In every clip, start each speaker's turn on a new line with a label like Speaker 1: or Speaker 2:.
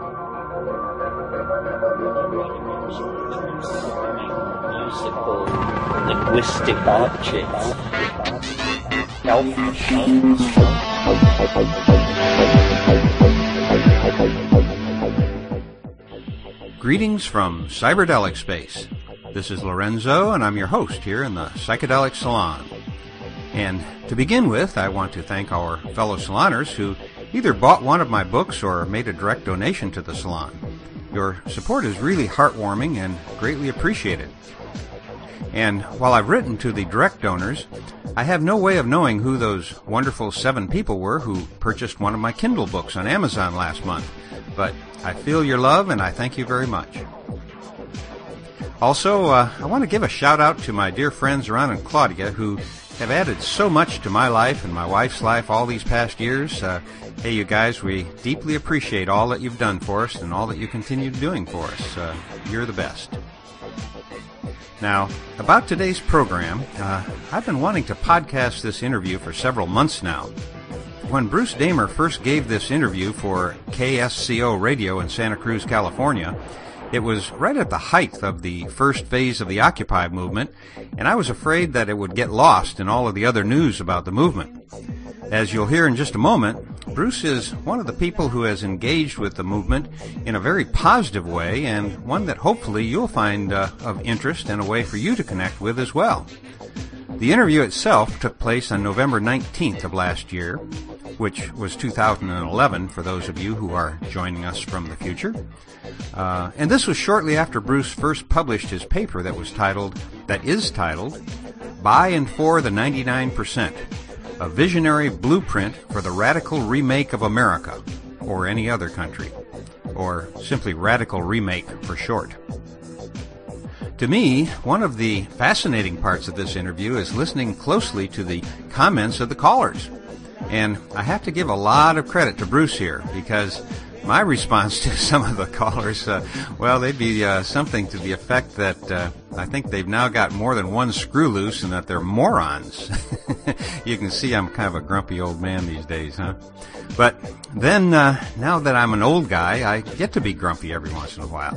Speaker 1: Musical linguistic objects.
Speaker 2: Greetings from Cyberdelic Space. This is Lorenzo, and I'm your host here in the Psychedelic Salon. And to begin with, I want to thank our fellow saloners who either bought one of my books or made a direct donation to the salon. Your support is really heartwarming and greatly appreciated. And while I've written to the direct donors, I have no way of knowing who those wonderful seven people were who purchased one of my Kindle books on Amazon last month. But I feel your love and I thank you very much. Also, uh, I want to give a shout out to my dear friends Ron and Claudia who have added so much to my life and my wife's life all these past years. Uh, hey, you guys, we deeply appreciate all that you've done for us and all that you continue doing for us. Uh, you're the best. Now, about today's program, uh, I've been wanting to podcast this interview for several months now. When Bruce Damer first gave this interview for KSCO Radio in Santa Cruz, California, it was right at the height of the first phase of the Occupy movement, and I was afraid that it would get lost in all of the other news about the movement. As you'll hear in just a moment, Bruce is one of the people who has engaged with the movement in a very positive way and one that hopefully you'll find uh, of interest and a way for you to connect with as well. The interview itself took place on November 19th of last year, which was 2011 for those of you who are joining us from the future. Uh, and this was shortly after Bruce first published his paper that was titled, that is titled, By and for the 99%, a visionary blueprint for the radical remake of America, or any other country, or simply radical remake for short. To me, one of the fascinating parts of this interview is listening closely to the comments of the callers. And I have to give a lot of credit to Bruce here because my response to some of the callers, uh, well, they'd be uh, something to the effect that uh, I think they've now got more than one screw loose and that they're morons. you can see I'm kind of a grumpy old man these days, huh? But then, uh, now that I'm an old guy, I get to be grumpy every once in a while.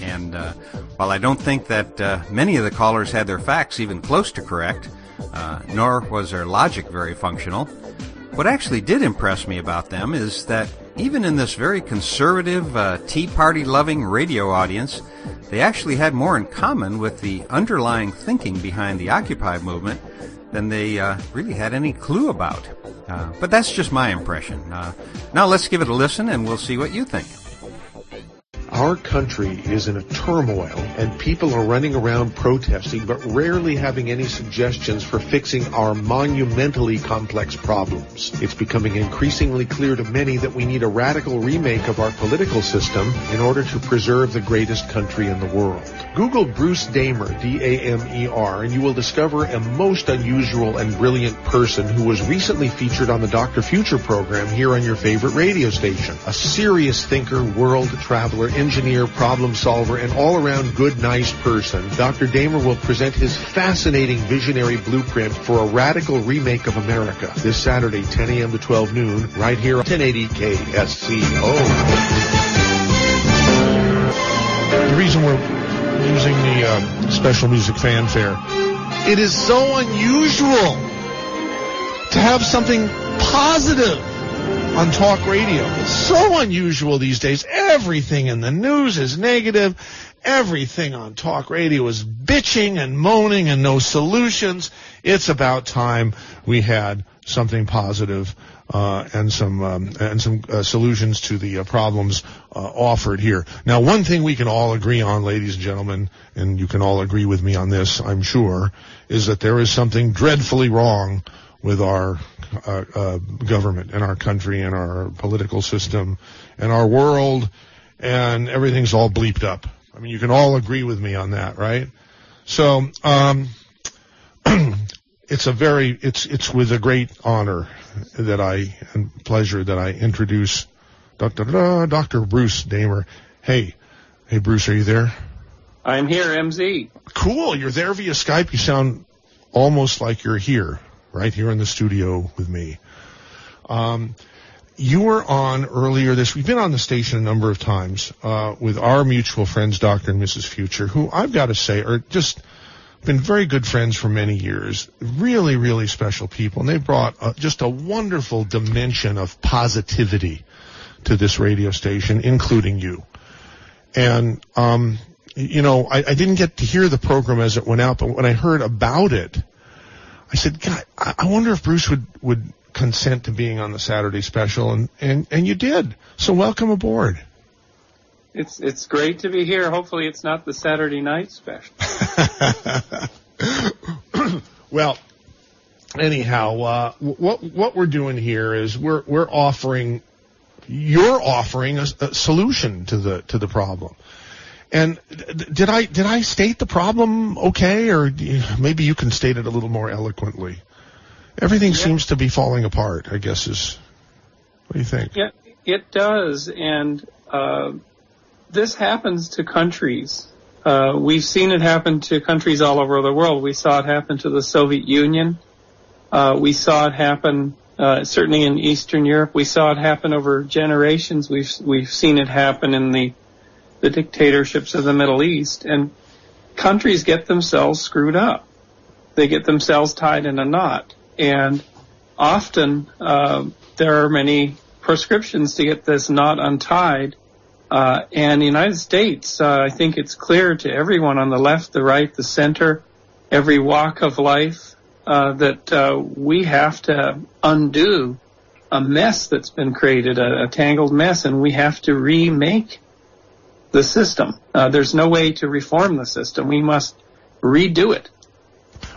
Speaker 2: And uh, while I don't think that uh, many of the callers had their facts even close to correct, nor was their logic very functional, what actually did impress me about them is that even in this very conservative, uh, Tea Party loving radio audience, they actually had more in common with the underlying thinking behind the Occupy movement than they uh, really had any clue about. Uh, but that's just my impression. Uh, now let's give it a listen and we'll see what you think.
Speaker 3: Our country is in a turmoil and people are running around protesting but rarely having any suggestions for fixing our monumentally complex problems. It's becoming increasingly clear to many that we need a radical remake of our political system in order to preserve the greatest country in the world. Google Bruce Damer, D-A-M-E-R, and you will discover a most unusual and brilliant person who was recently featured on the Dr. Future program here on your favorite radio station. A serious thinker, world traveler, engineer, problem solver, and all-around good, nice person, Dr. Damer will present his fascinating visionary blueprint for a radical remake of America this Saturday, 10 a.m. to 12 noon, right here on 1080 KSCO. The reason we're using the uh, special music fanfare, it is so unusual to have something positive on talk radio. It's so unusual these days. Everything in the news is negative. Everything on talk radio is bitching and moaning and no solutions. It's about time we had something positive, uh, and some um, and some uh, solutions to the uh, problems uh, offered here. Now, one thing we can all agree on, ladies and gentlemen, and you can all agree with me on this, I'm sure, is that there is something dreadfully wrong with our uh, uh, government and our country and our political system and our world, and everything's all bleeped up. I mean, you can all agree with me on that, right? So, um, it's a very, it's, it's with a great honor that I, and pleasure that I introduce Dr. Dr. Bruce Damer. Hey, hey Bruce, are you there?
Speaker 4: I'm here, MZ.
Speaker 3: Cool, you're there via Skype. You sound almost like you're here right here in the studio with me. Um, you were on earlier this. We've been on the station a number of times uh, with our mutual friends, Doctor and Mrs. Future, who I've got to say are just been very good friends for many years. Really, really special people, and they brought uh, just a wonderful dimension of positivity to this radio station, including you. And um, you know, I, I didn't get to hear the program as it went out, but when I heard about it, I said, God, I, wonder if Bruce would would consent to being on the Saturday special, and and and you did. So welcome aboard.
Speaker 4: It's it's great to be here. Hopefully, it's not the Saturday night special.
Speaker 3: well, anyhow, uh, what what we're doing here is we're we're offering you're offering a, a solution to the to the problem. And did I did I state the problem okay, or maybe you can state it a little more eloquently? Everything yeah. seems to be falling apart. I guess is. What do you think?
Speaker 4: Yeah, it does, and uh, this happens to countries. Uh, we've seen it happen to countries all over the world. We saw it happen to the Soviet Union. Uh, we saw it happen uh, certainly in Eastern Europe. We saw it happen over generations. We've we've seen it happen in the the dictatorships of the Middle East, and countries get themselves screwed up. They get themselves tied in a knot, and often uh, there are many prescriptions to get this knot untied uh, and the United States, uh, I think it's clear to everyone on the left, the right, the center, every walk of life, uh, that uh, we have to undo a mess that's been created, a, a, tangled mess, and we have to remake the system. Uh, there's no way to reform the system. We must redo it.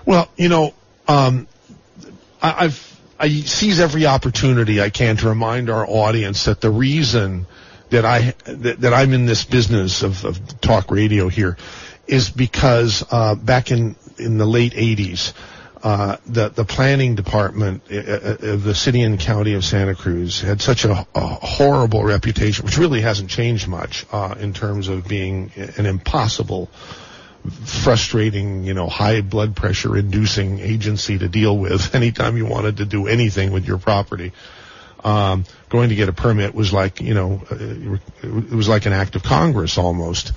Speaker 3: Well, you know, um, I, I've I seize every opportunity I can to remind our audience that the reason that I that, that I'm in this business of, of talk radio here is because uh, back in in the late 80s, uh, the the planning department uh, uh, of the city and county of Santa Cruz had such a, a horrible reputation, which really hasn't changed much uh, in terms of being an impossible, frustrating, you know, high blood pressure inducing agency to deal with anytime you wanted to do anything with your property um, going to get a permit was like, you know, uh, it was like an act of Congress almost.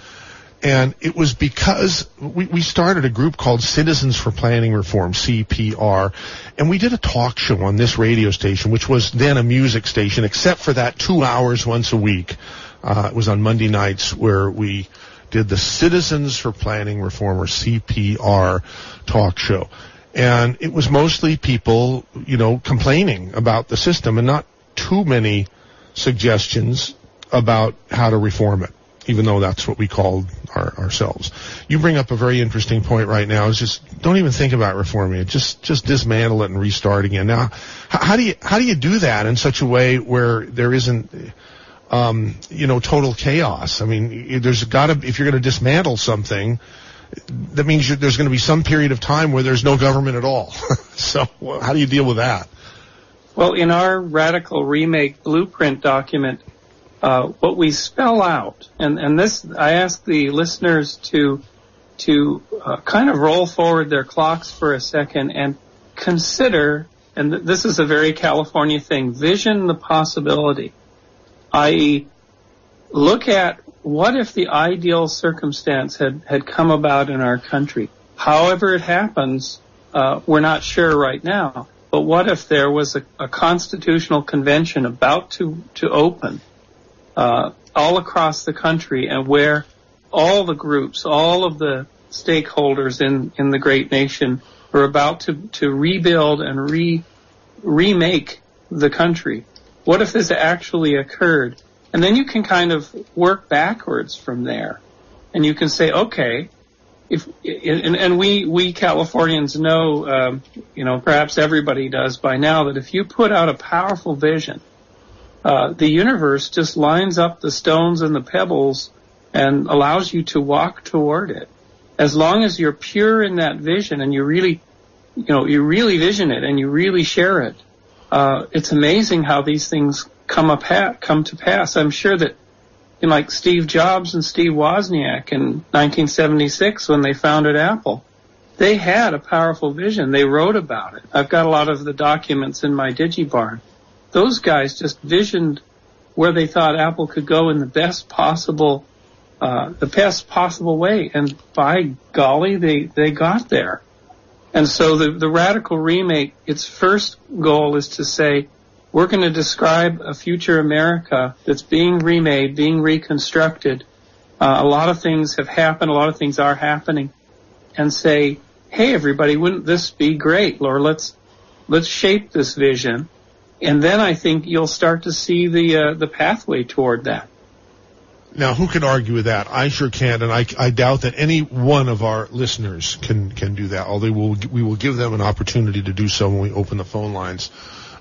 Speaker 3: And it was because we, we started a group called Citizens for Planning Reform, CPR, and we did a talk show on this radio station, which was then a music station, except for that two hours once a week. Uh, it was on Monday nights where we did the Citizens for Planning Reform, or CPR, talk show. And it was mostly people, you know, complaining about the system and not too many suggestions about how to reform it, even though that's what we called our, ourselves. You bring up a very interesting point right now. Is just don't even think about reforming it. Just just dismantle it and restart again. Now, how, do you how do you do that in such a way where there isn't um, you know, total chaos. I mean, there's got to, if you're going to dismantle something, that means there's going to be some period of time where there's no government at all. so, how do you deal with that?
Speaker 4: Well, in our radical remake blueprint document, uh, what we spell out, and, and this, I ask the listeners to to uh, kind of roll forward their clocks for a second and consider, and th- this is a very California thing, vision the possibility, i.e., look at what if the ideal circumstance had, had come about in our country. However it happens, uh, we're not sure right now. But what if there was a, a constitutional convention about to to open uh, all across the country, and where all the groups, all of the stakeholders in in the great nation are about to to rebuild and re remake the country? What if this actually occurred? And then you can kind of work backwards from there, and you can say, okay, if and, and we we Californians know, um, you know, perhaps everybody does by now that if you put out a powerful vision, uh, the universe just lines up the stones and the pebbles and allows you to walk toward it. As long as you're pure in that vision and you really, you know, you really vision it and you really share it, uh, it's amazing how these things come up come to pass. I'm sure that you know, like Steve Jobs and Steve Wozniak in 1976 when they founded Apple. They had a powerful vision. They wrote about it. I've got a lot of the documents in my DigiBarn. Those guys just visioned where they thought Apple could go in the best possible, uh, the best possible way. And by golly, they, they got there. And so the, the radical remake, its first goal is to say, we're going to describe a future America that's being remade, being reconstructed. Uh, a lot of things have happened, a lot of things are happening, and say, hey everybody, wouldn't this be great? Or let's, let's shape this vision and then I think you'll start to see the uh, the pathway toward that.
Speaker 3: Now, who can argue with that? I sure can't, and I, I doubt that any one of our listeners can can do that. Although we'll, we will give them an opportunity to do so when we open the phone lines,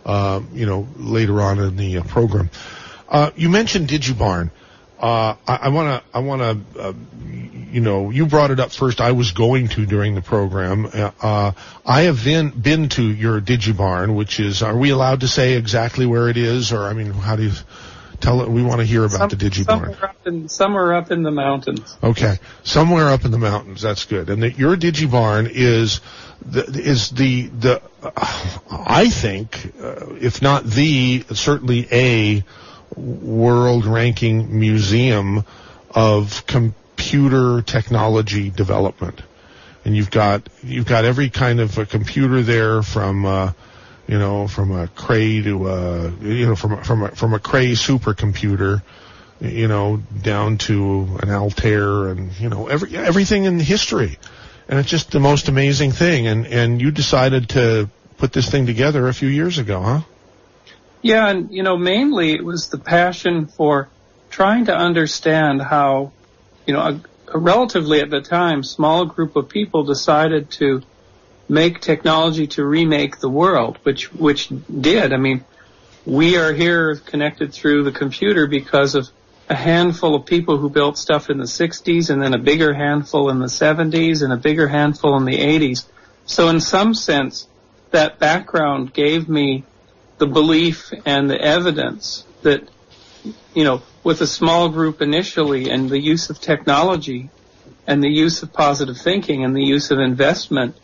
Speaker 3: uh, you know, later on in the uh, program. Uh, you mentioned DigiBarn. Uh, I want to, I want to, uh, you know, you brought it up first. I was going to during the program. Uh, uh, I have been been to your DigiBarn, which is. Are we allowed to say exactly where it is, or I mean, how do you tell it? We want to hear about Some, the DigiBarn.
Speaker 4: Somewhere up, in, somewhere up in the mountains.
Speaker 3: Okay, somewhere up in the mountains. That's good. And that your DigiBarn is the, is the the. I think, uh, if not the, certainly a world ranking museum of computer technology development. And you've got, you've got every kind of a computer there from, uh, you know, from a Cray to a, you know, from from a, from a Cray supercomputer, you know, down to an Altair and, you know, every, everything in history. And it's just the most amazing thing. And, and you decided to put this thing together a few years ago, huh?
Speaker 4: Yeah, and you know, mainly it was the passion for trying to understand how, you know, a, a relatively at the time small group of people decided to make technology to remake the world, which which did. I mean, we are here connected through the computer because of a handful of people who built stuff in the 60s and then a bigger handful in the 70s and a bigger handful in the 80s. So in some sense, that background gave me the belief and the evidence that, you know, with a small group initially and the use of technology and the use of positive thinking and the use of investment,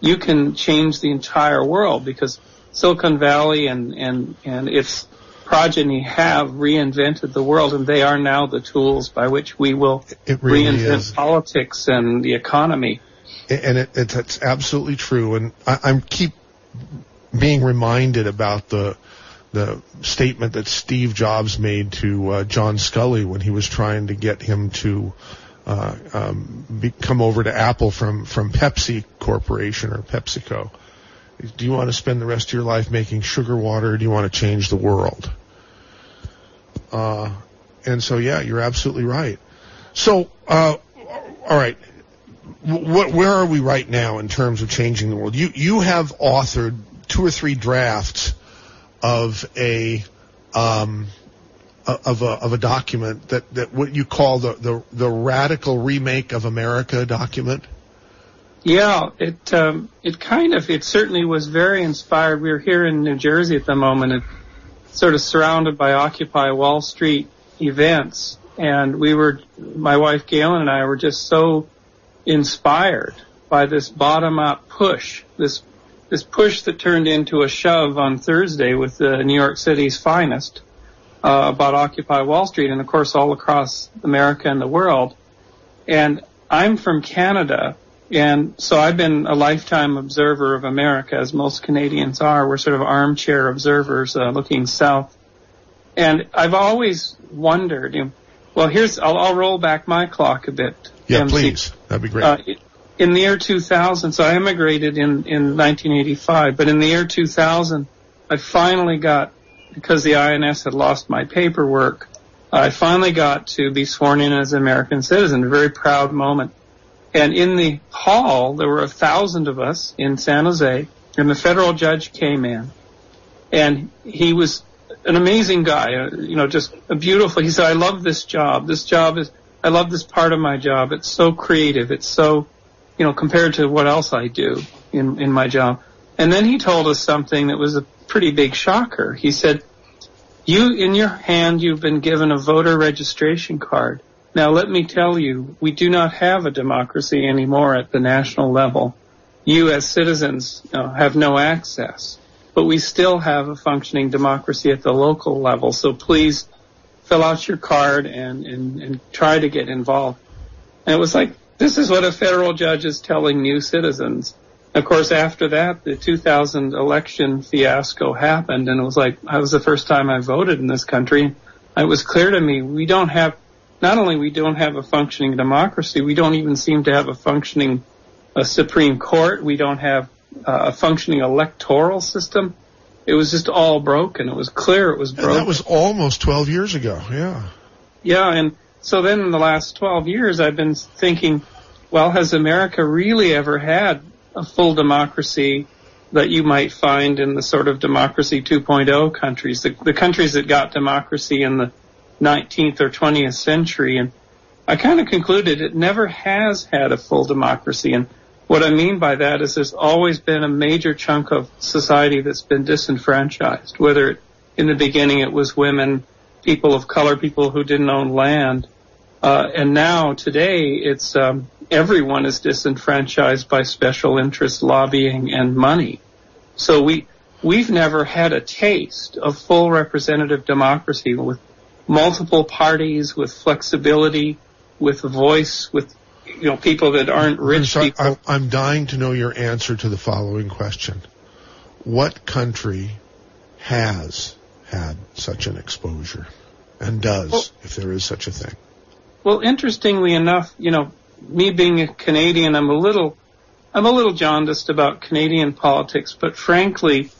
Speaker 4: you can change the entire world because Silicon Valley and, and, and its progeny have reinvented the world and they are now the tools by which we will really reinvent is. politics and the economy.
Speaker 3: And it, it, it's absolutely true. And I, I'm keep being reminded about the the statement that Steve Jobs made to uh, John Sculley when he was trying to get him to uh, um, be, come over to Apple from from Pepsi Corporation or PepsiCo. Do you want to spend the rest of your life making sugar water, or do you want to change the world? Uh, and so, yeah, you're absolutely right. So, uh, all right, w- where are we right now in terms of changing the world? You you have authored two or three drafts of a um, of a of a document that, that what you call the, the the radical remake of America document.
Speaker 4: Yeah, it um, it kind of it certainly was very inspired. We are here in New Jersey at the moment, and sort of surrounded by Occupy Wall Street events, and we were my wife Galen and I were just so inspired by this bottom up push, this this push that turned into a shove on Thursday with the New York City's finest uh, about Occupy Wall Street, and of course all across America and the world. And I'm from Canada, and so I've been a lifetime observer of America, as most Canadians are. We're sort of armchair observers uh, looking south. And I've always wondered, you know, well, here's, I'll, I'll, roll back my clock a bit.
Speaker 3: Yeah, MZ. please. That'd be great. Uh,
Speaker 4: in the year 2000, so I immigrated in, in 1985, but in the year 2000, I finally got, because the INS had lost my paperwork, I finally got to be sworn in as an American citizen, a very proud moment. And in the hall, there were a thousand of us in San Jose, and the federal judge came in, and he was an amazing guy, uh, you know, just a beautiful, he said, I love this job. This job is, I love this part of my job. It's so creative. It's so you know, compared to what else I do in, in my job. And then he told us something that was a pretty big shocker. He said, you, in your hand, you've been given a voter registration card. Now let me tell you, we do not have a democracy anymore at the national level. You as citizens uh, have no access. but we still have a functioning democracy at the local level. So please fill out your card and, and, and try to get involved. And it was like, this is what a federal judge is telling new citizens. Of course, after that, the 2000 election fiasco happened, and it was like, that was the first time I voted in this country. It was clear to me we don't have, not only we don't have a functioning democracy, we don't even seem to have a functioning a Supreme Court. We don't have uh, a functioning electoral system. It was just all broken. It was clear it was broken.
Speaker 3: And that was almost 12 years ago. Yeah.
Speaker 4: Yeah, and so then in the last 12 years, I've been thinking, well, has America really ever had a full democracy that you might find in the sort of democracy 2.0 countries, the, the countries that got democracy in the 19th or 20th century? And I kind of concluded it never has had a full democracy. And what I mean by that is there's always been a major chunk of society that's been disenfranchised, whether in the beginning it was women, people of color, people who didn't own land. Uh, and now today it's um, everyone is disenfranchised by special interest lobbying and money. So we we've never had a taste of full representative democracy with multiple parties, with flexibility, with voice, with you know, people that aren't rich
Speaker 3: sorry,
Speaker 4: people.
Speaker 3: I'm dying to know your answer to the following question. What country has had such an exposure and does, well, if there is such a thing?
Speaker 4: Well, interestingly enough, you know, me being a Canadian, I'm a little, I'm a little jaundiced about Canadian politics, but frankly,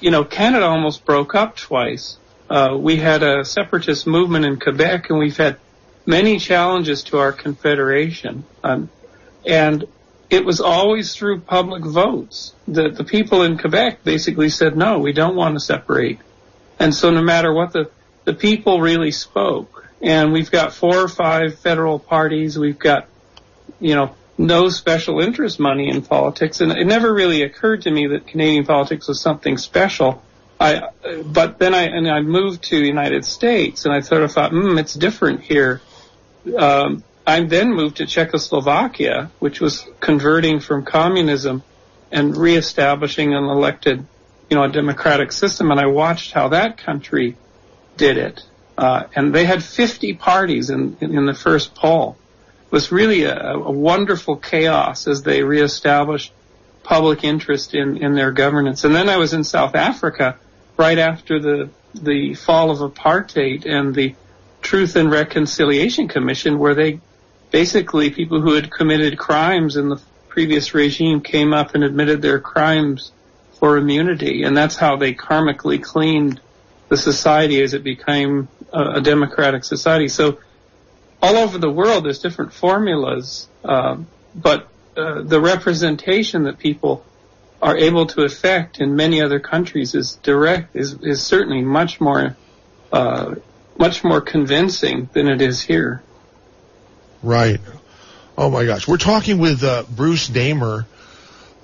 Speaker 4: you know, Canada almost broke up twice. Uh, we had a separatist movement in Quebec and we've had many challenges to our confederation. Um, and it was always through public votes that the people in Quebec basically said, no, we don't want to separate. And so no matter what the, the people really spoke. And we've got four or five federal parties. We've got, you know, no special interest money in politics. And it never really occurred to me that Canadian politics was something special. I, but then I, and I moved to the United States and I sort of thought, hmm, it's different here um, I then moved to Czechoslovakia, which was converting from communism and reestablishing an elected, you know, a democratic system. And I watched how that country did it. Uh, and they had 50 parties in, in, in the first poll. It was really a, a wonderful chaos as they reestablished public interest in, in their governance. And then I was in South Africa right after the, the fall of apartheid and the Truth and Reconciliation Commission where they basically people who had committed crimes in the previous regime came up and admitted their crimes for immunity. And that's how they karmically cleaned the society as it became a, a democratic society. So all over the world, there's different formulas, uh, but uh, the representation that people are able to effect in many other countries is direct, is, is certainly much more uh, much more convincing than it is here.
Speaker 3: Right. Oh my gosh. We're talking with uh, Bruce Damer,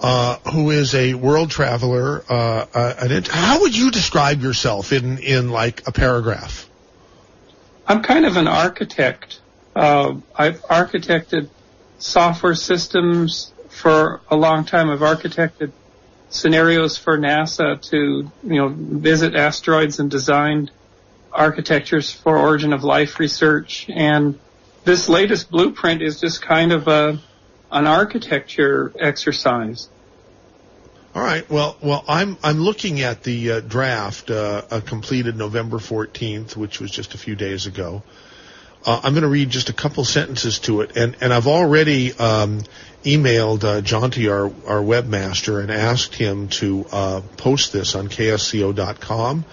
Speaker 3: uh, who is a world traveler. Uh, uh how would you describe yourself in, in like a paragraph?
Speaker 4: I'm kind of an architect. Uh, I've architected software systems for a long time. I've architected scenarios for NASA to, you know, visit asteroids and designed architectures for origin of life research. And this latest blueprint is just kind of a, an architecture exercise.
Speaker 3: All right. Well, well, I'm I'm looking at the uh, draft uh, uh, completed November 14th, which was just a few days ago. Uh, I'm going to read just a couple sentences to it, and and I've already um, emailed uh, Jonty, our our webmaster, and asked him to uh, post this on ksco.com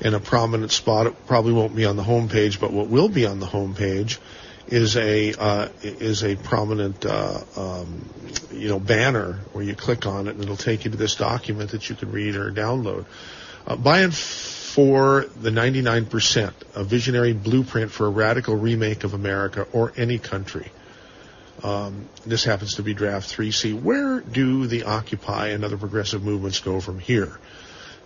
Speaker 3: in a prominent spot. It probably won't be on the home page, but what will be on the home page is a uh, is a prominent uh, um, you know banner where you click on it and it'll take you to this document that you can read or download. Uh, by and for the 99%, a visionary blueprint for a radical remake of America or any country. Um, this happens to be draft 3C. Where do the Occupy and other progressive movements go from here?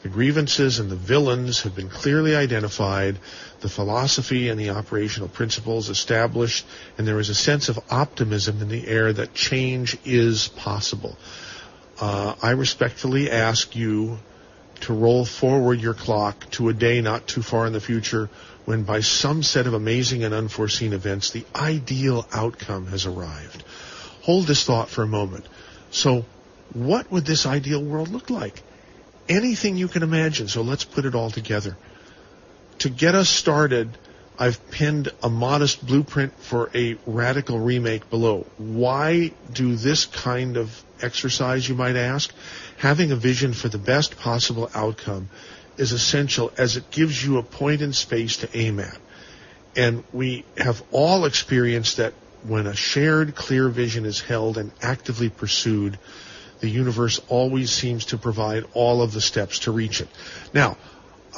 Speaker 3: The grievances and the villains have been clearly identified, the philosophy and the operational principles established, and there is a sense of optimism in the air that change is possible. Uh, I respectfully ask you to roll forward your clock to a day not too far in the future when by some set of amazing and unforeseen events the ideal outcome has arrived. Hold this thought for a moment. So what would this ideal world look like? Anything you can imagine. So let's put it all together. To get us started, I've pinned a modest blueprint for a radical remake below. Why do this kind of exercise, you might ask? Having a vision for the best possible outcome is essential as it gives you a point in space to aim at. And we have all experienced that when a shared clear vision is held and actively pursued, the universe always seems to provide all of the steps to reach it. Now,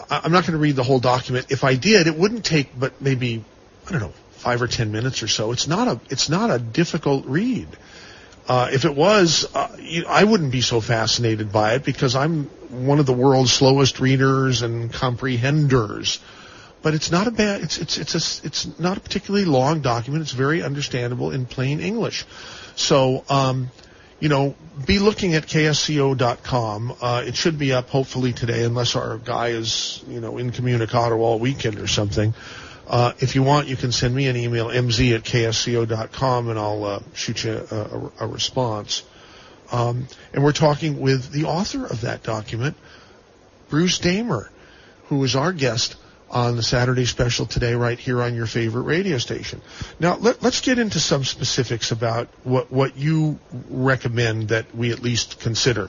Speaker 3: I'm not going to read the whole document. If I did, it wouldn't take but maybe, I don't know, five or ten minutes or so. It's not a, it's not a difficult read. Uh, if it was, uh, I wouldn't be so fascinated by it because I'm one of the world's slowest readers and comprehenders. But it's not a bad, it's, it's, it's a, it's not a particularly long document. It's very understandable in plain English. So, um, you know, be looking at ksco.com. Uh, it should be up hopefully today, unless our guy is, you know, incommunicado all weekend or something. Uh, if you want, you can send me an email, mz at ksco.com, and I'll uh, shoot you a, a, a response. Um, and we're talking with the author of that document, Bruce Damer, who is our guest on the Saturday special today right here on your favorite radio station. Now let, us get into some specifics about what, what you recommend that we at least consider,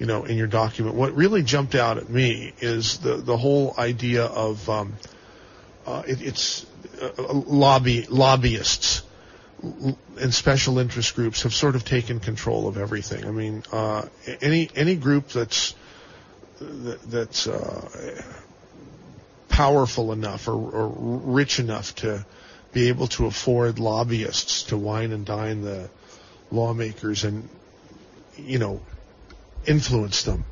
Speaker 3: you know, in your document. What really jumped out at me is the, the whole idea of, um, uh, it, it's uh, lobby, lobbyists and special interest groups have sort of taken control of everything. I mean, uh, any, any group that's, that's, uh, powerful enough or, or rich enough to be able to afford lobbyists to wine and dine the lawmakers and, you know, influence them.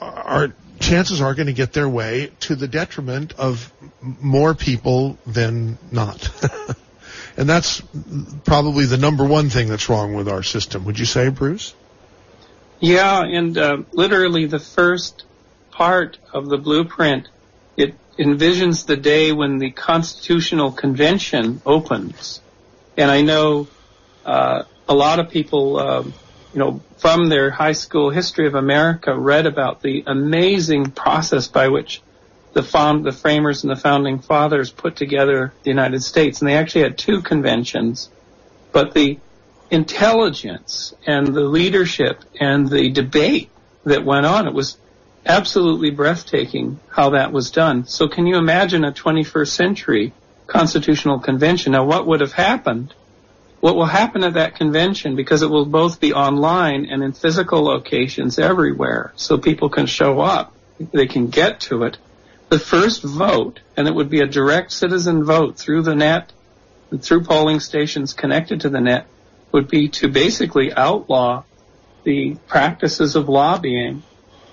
Speaker 3: Our chances are going to get their way to the detriment of more people than not. and that's probably the number one thing that's wrong with our system. Would you say, Bruce?
Speaker 4: Yeah, and uh, literally the first part of the blueprint, envisions the day when the Constitutional Convention opens. And I know uh, a lot of people, uh, you know, from their high school history of America read about the amazing process by which the, found, the framers and the founding fathers put together the United States. And they actually had two conventions. But the intelligence and the leadership and the debate that went on, it was absolutely breathtaking how that was done. So can you imagine a 21st century constitutional convention? Now what would have happened? What will happen at that convention, because it will both be online and in physical locations everywhere, so people can show up, they can get to it. The first vote, and it would be a direct citizen vote through the net, through polling stations connected to the net, would be to basically outlaw the practices of lobbying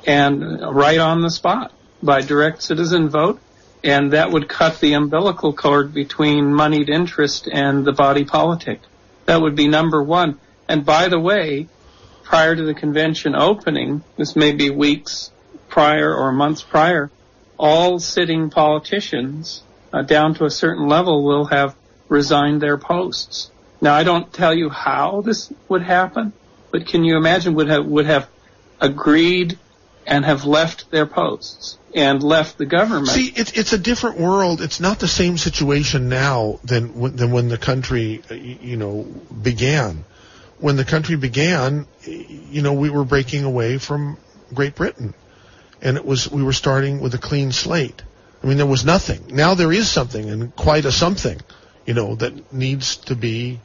Speaker 4: and right on the spot by direct citizen vote. And that would cut the umbilical cord between moneyed interest and the body politic. That would be number one. And by the way, prior to the convention opening, this may be weeks prior or months prior, all sitting politicians uh, down to a certain level will have resigned their posts. Now I don't tell you how this would happen, but can you imagine would have would have agreed and have left their posts and left the government.
Speaker 3: See, it's it's a different world. It's not the same situation now than than when the country, you know, began. When the country began, you know, we were breaking away from Great Britain, and it was we were starting with a clean slate. I mean, there was nothing. Now there is something, and quite a something, you know, that needs to be,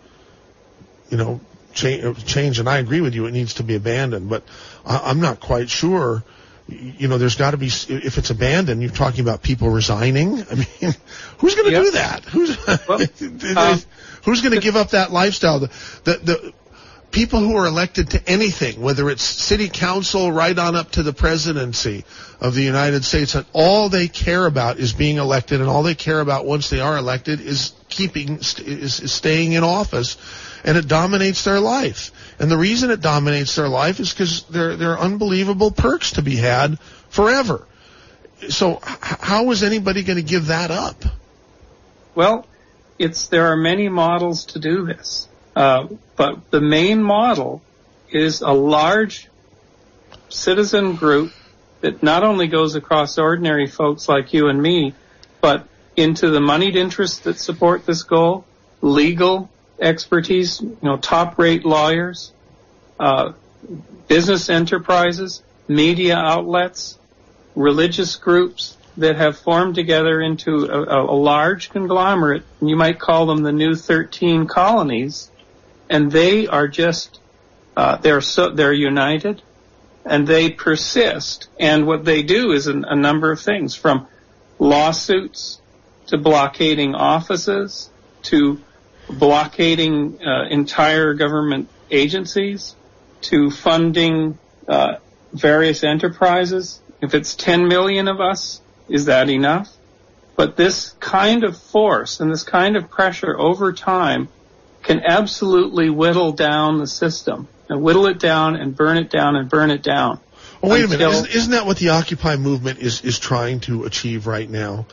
Speaker 3: you know, change. And I agree with you; it needs to be abandoned. But I'm not quite sure. You know, there's got to be if it's abandoned. You're talking about people resigning. I mean, who's going to yep. do that? Who's well, um, who's going to give up that lifestyle? The, the, the people who are elected to anything, whether it's city council right on up to the presidency of the United States, and all they care about is being elected, and all they care about once they are elected is keeping is, is staying in office, and it dominates their life. And the reason it dominates their life is because there there are unbelievable perks to be had forever. So h- how is anybody going to give that up?
Speaker 4: Well, it's there are many models to do this. Uh, but the main model is a large citizen group that not only goes across ordinary folks like you and me, but into the moneyed interests that support this goal, legal expertise, you know, top rate lawyers, uh, business enterprises, media outlets, religious groups that have formed together into a, a large conglomerate. You might call them the new 13 colonies and they are just uh, they're so they're united and they persist and what they do is an, a number of things from lawsuits to blockading offices to blockading uh, entire government agencies to funding uh, various enterprises if it's 10 million of us is that enough but this kind of force and this kind of pressure over time can absolutely whittle down the system and whittle it down and burn it down and burn it down.
Speaker 3: Well, wait a minute. Isn't, isn't that what the Occupy movement is, is trying to achieve right now?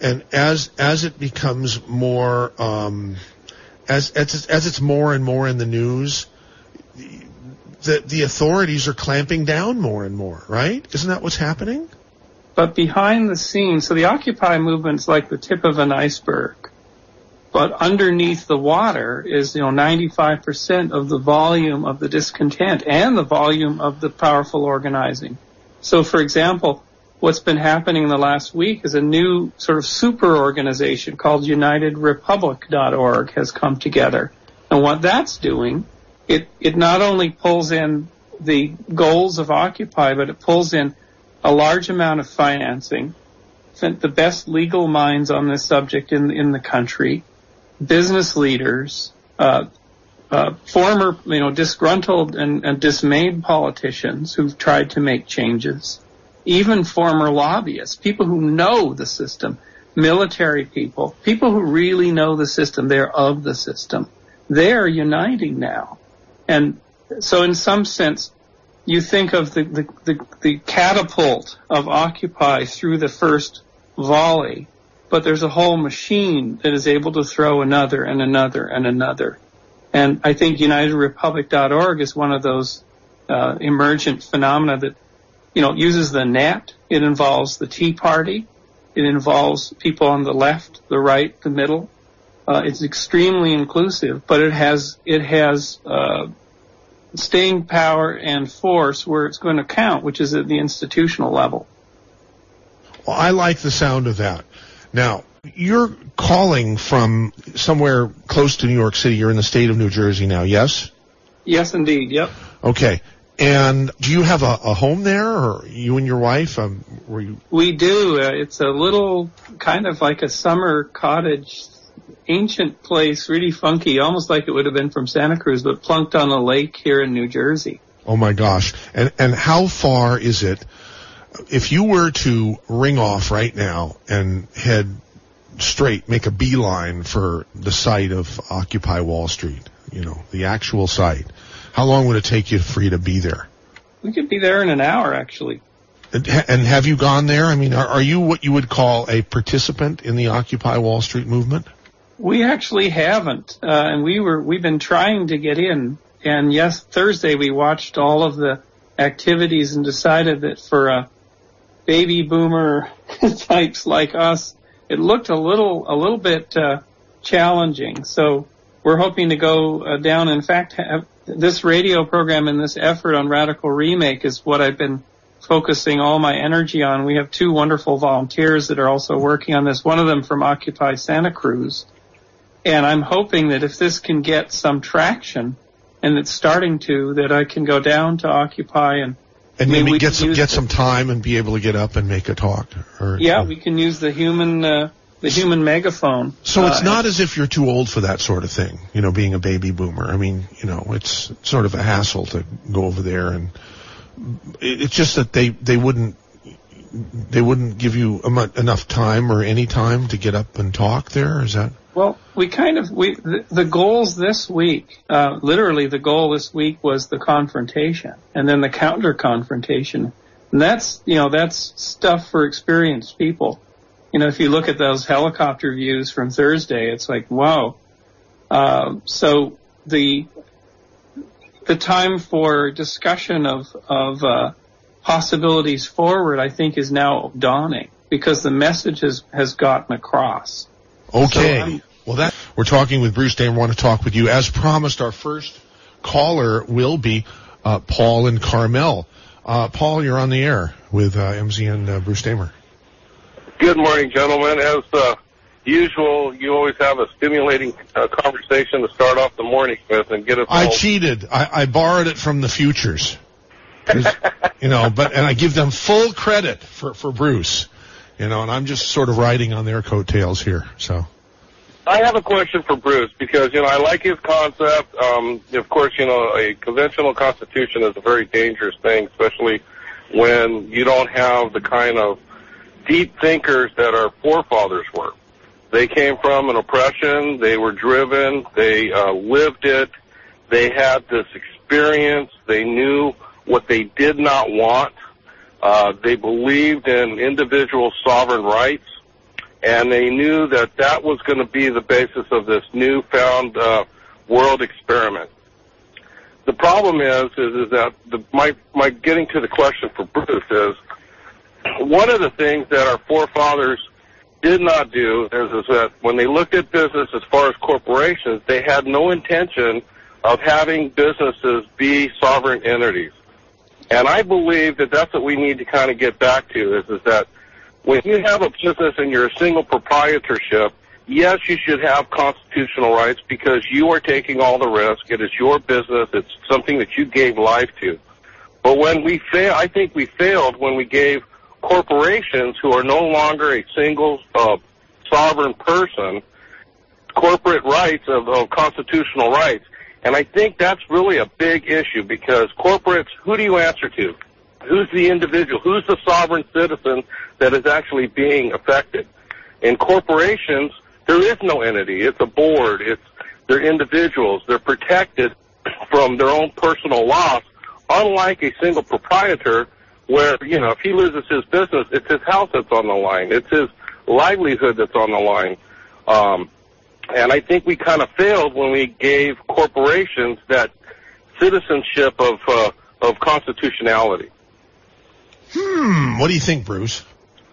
Speaker 3: And as as it becomes more, um, as as as it's more and more in the news, the the authorities are clamping down more and more. Right? Isn't that what's happening?
Speaker 4: But behind the scenes, so the Occupy movement is like the tip of an iceberg but underneath the water is, you know, 95% of the volume of the discontent and the volume of the powerful organizing. So, for example, what's been happening in the last week is a new sort of super organization called UnitedRepublic.org has come together. And what that's doing, it, it not only pulls in the goals of Occupy, but it pulls in a large amount of financing, the best legal minds on this subject in, in the country, business leaders, uh, uh, former, you know, disgruntled and, and, dismayed politicians who've tried to make changes, even former lobbyists, people who know the system, military people, people who really know the system, they're of the system. They're uniting now. And so in some sense, you think of the, the, the, the catapult of Occupy through the first volley but there's a whole machine that is able to throw another and another and another. And I think UnitedRepublic.org is one of those uh, emergent phenomena that, you know, uses the net. It involves the Tea Party. It involves people on the left, the right, the middle. Uh, it's extremely inclusive, but it has it has uh, staying power and force where it's going to count, which is at the institutional level.
Speaker 3: Well, I like the sound of that. Now, you're calling from somewhere close to New York City. You're in the state of New Jersey now, yes?
Speaker 4: Yes, indeed. Yep.
Speaker 3: Okay. And do you have a, a home there, or you and your wife? Um, were you?
Speaker 4: We do. Uh, it's a little kind of like a summer cottage, ancient place, really funky, almost like it would have been from Santa Cruz, but plunked on a lake here in New Jersey.
Speaker 3: Oh my gosh! And and how far is it if you were to ring off right now and head straight, make a beeline for the site of Occupy Wall Street, you know, the actual site, how long would it take you for you to be there?
Speaker 4: We could be there in an hour, actually.
Speaker 3: And, and have you gone there? I mean, are, are you what you would call a participant in the Occupy Wall Street movement?
Speaker 4: We actually haven't, uh, and we were we've been trying to get in. And yes, Thursday we watched all of the activities and decided that for a baby boomer types like us, it looked a little a little bit uh, challenging. So we're hoping to go uh, down. In fact, have, this radio program and this effort on radical remake is what I've been focusing all my energy on. We have two wonderful volunteers that are also working on this. One of them from Occupy Santa Cruz. And I'm hoping that if this can get some traction, and it's starting to, that I can go down to Occupy and
Speaker 3: and maybe, maybe get some get some time and be able to get up and make a talk. Or,
Speaker 4: yeah, we can use the human uh, the human megaphone.
Speaker 3: So it's uh, not as if you're too old for that sort of thing, you know, being a baby boomer. I mean, you know, it's sort of a hassle to go over there and it's just that they, they wouldn't, they wouldn't give you enough time or any time to get up and talk there. Is that?
Speaker 4: Well, we kind of we the, the goals this week. Uh, literally, the goal this week was the confrontation, and then the counter confrontation, and that's you know that's stuff for experienced people. You know, if you look at those helicopter views from Thursday, it's like wow. Uh, so the the time for discussion of of uh, possibilities forward, I think, is now dawning because the message has, has gotten across.
Speaker 3: Okay. So well, that we're talking with Bruce Day. I want to talk with you. As promised, our first caller will be uh, Paul and Carmel. Uh, Paul, you're on the air with uh, MZN uh, Bruce Damer.
Speaker 5: Good morning, gentlemen. As uh, usual, you always have a stimulating uh, conversation to start off the morning with and get us.
Speaker 3: I cheated. I, I borrowed it from the futures you know, but and I give them full credit for for Bruce, you know, and I'm just sort of riding on their coattails here. So.
Speaker 5: I have a question for Bruce because you know I like his concept. Um, of course, you know a conventional constitution is a very dangerous thing, especially when you don't have the kind of deep thinkers that our forefathers were. They came from an oppression. They were driven. They uh, lived it. They had this experience. They knew what they did not want. Uh, they believed in individual sovereign rights, and they knew that that was going to be the basis of this newfound uh, world experiment. The problem is, is, is that the, my my getting to the question for Bruce is one of the things that our forefathers did not do is, is that when they looked at business as far as corporations, they had no intention of having businesses be sovereign entities. And I believe that that's what we need to kind of get back to is, is that when you have a business and you're a single proprietorship, yes, you should have constitutional rights because you are taking all the risk. It is your business. It's something that you gave life to. But when we fail, I think we failed when we gave corporations who are no longer a single uh, sovereign person corporate rights of, of constitutional rights. And I think that's really a big issue because corporates, who do you answer to? Who's the individual? Who's the sovereign citizen that is actually being affected? In corporations, there is no entity. It's a board. It's they're individuals. They're protected from their own personal loss, unlike a single proprietor where, you know, if he loses his business, it's his house that's on the line. It's his livelihood that's on the line. Um, and I think we kind of failed when we gave corporations that citizenship of uh, of constitutionality.
Speaker 3: Hmm. What do you think, Bruce?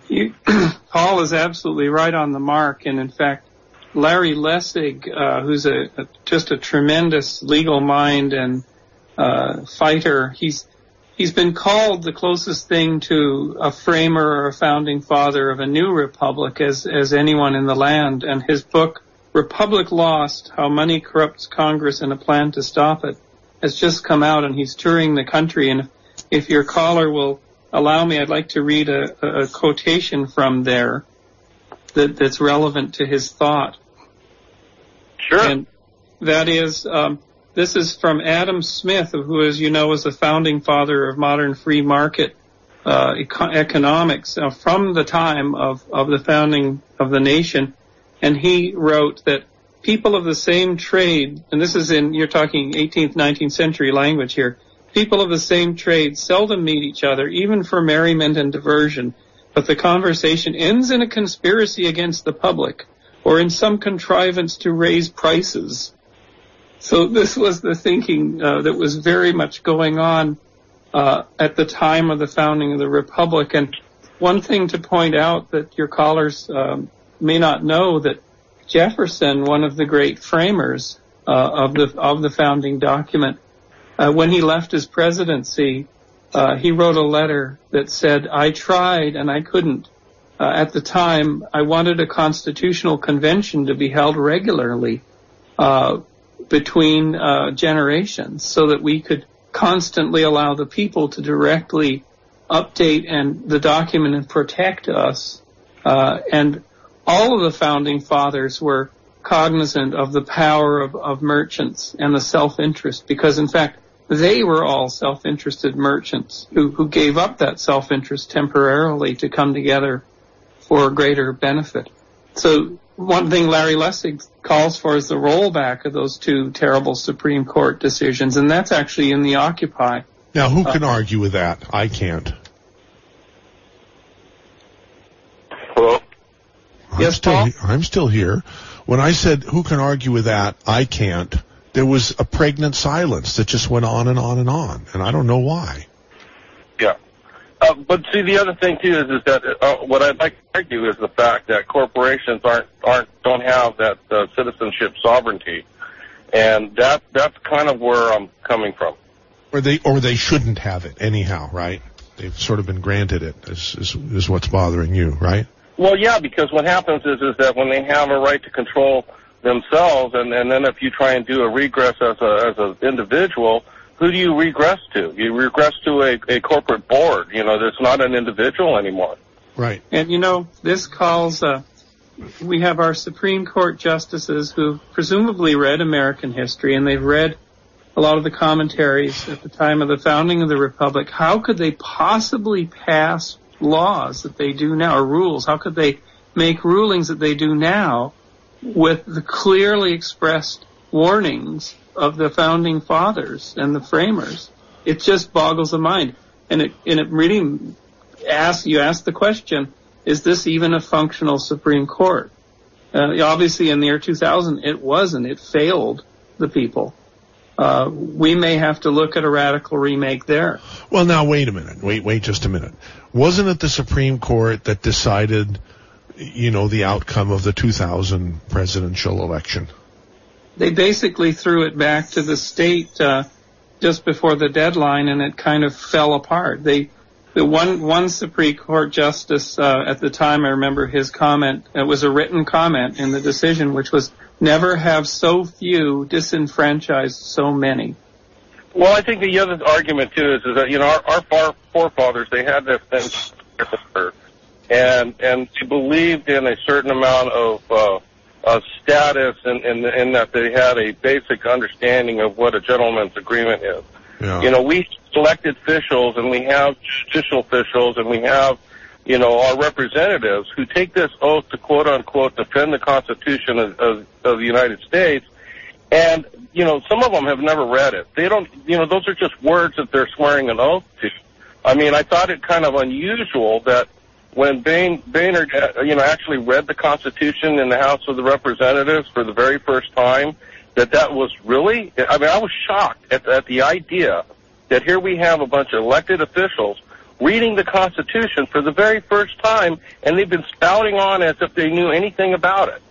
Speaker 4: You, Paul is absolutely right on the mark, and in fact, Larry Lessig, uh, who's a, a, just a tremendous legal mind and uh, fighter, he's he's been called the closest thing to a framer or a founding father of a new republic as as anyone in the land, and his book Republic Lost, How Money Corrupts Congress and a Plan to Stop It, has just come out and he's touring the country. And if your caller will allow me, I'd like to read a, a quotation from there that, that's relevant to his thought.
Speaker 5: Sure.
Speaker 4: And that is, um, this is from Adam Smith, who, as you know, is the founding father of modern free market uh, eco- economics uh, from the time of, of the founding of the nation and he wrote that people of the same trade, and this is in, you're talking 18th, 19th century language here, people of the same trade seldom meet each other, even for merriment and diversion, but the conversation ends in a conspiracy against the public, or in some contrivance to raise prices. So this was the thinking uh, that was very much going on uh, at the time of the founding of the republic. And one thing to point out that your callers um, may not know that Jefferson, one of the great framers uh, of the of the founding document, uh, when he left his presidency, uh, he wrote a letter that said, "I tried and I couldn't." Uh, at the time, I wanted a constitutional convention to be held regularly uh, between uh, generations, so that we could constantly allow the people to directly update and the document and protect us. and all of the founding fathers were cognizant of the power of, of merchants and the self-interest because in fact they were all self-interested merchants who, who gave up that self-interest temporarily to come together for greater benefit. So one thing Larry Lessig calls for is the rollback of those two terrible Supreme Court decisions, and that's actually in the Occupy.
Speaker 3: Now, who can uh, argue with that? I can't.
Speaker 5: Hello?
Speaker 3: I'm yes, still, Paul? I'm still here. When I said, who can argue with that? I can't. There was a pregnant silence that just went on and on and on, and I don't know why.
Speaker 5: Uh, but see, the other thing too is, is that uh, what I'd like to argue is the fact that corporations aren't aren't don't have that uh, citizenship sovereignty, and that that's kind of where I'm coming from.
Speaker 3: Or they or they shouldn't have it anyhow, right? They've sort of been granted it. Is is, is what's bothering you, right?
Speaker 5: Well, yeah, because what happens is is that when they have a right to control themselves, and and then if you try and do a regress as a as an individual who do you regress to? You regress to a, a corporate board. You know, that's not an individual anymore.
Speaker 3: Right.
Speaker 4: And you know, this calls. Uh, we have our Supreme Court justices who presumably read American history and they've read a lot of the commentaries at the time of the founding of the republic. How could they possibly pass laws that they do now, or rules? How could they make rulings that they do now with the clearly expressed warnings of the founding fathers and the framers. It just boggles the mind. And it, and it really asks, you ask the question, is this even a functional Supreme Court? Uh, obviously in the year 2000, it wasn't. It failed the people. Uh, we may have to look at a radical remake there.
Speaker 3: Well, now wait a minute. Wait, wait just a minute. Wasn't it the Supreme Court that decided, you know, the outcome of the 2000 presidential election?
Speaker 4: They basically threw it back to the state uh, just before the deadline, and it kind of fell apart. They the one one Supreme Court justice uh, at the time, I remember his comment. It was a written comment in the decision, which was never have so few disenfranchised so many.
Speaker 5: Well, I think the other argument too is, is that you know our, our far forefathers they had this thing, and and they believed in a certain amount of uh, uh, status and in, in, in that they had a basic understanding of what a gentleman's agreement is. Yeah. You know, we elected officials and we have judicial officials and we have, you know, our representatives who take this oath to quote unquote defend the Constitution of, of, of the United States. And, you know, some of them have never read it. They don't, you know, those are just words that they're swearing an oath to. I mean, I thought it kind of unusual that when Bain, Boehner, uh, you know, actually read the Constitution in the House of the Representatives for the very first time, that that was really, I mean, I was shocked at, at the idea that here we have a bunch of elected officials reading the Constitution for the very first time, and they've been spouting on as if they knew anything about it.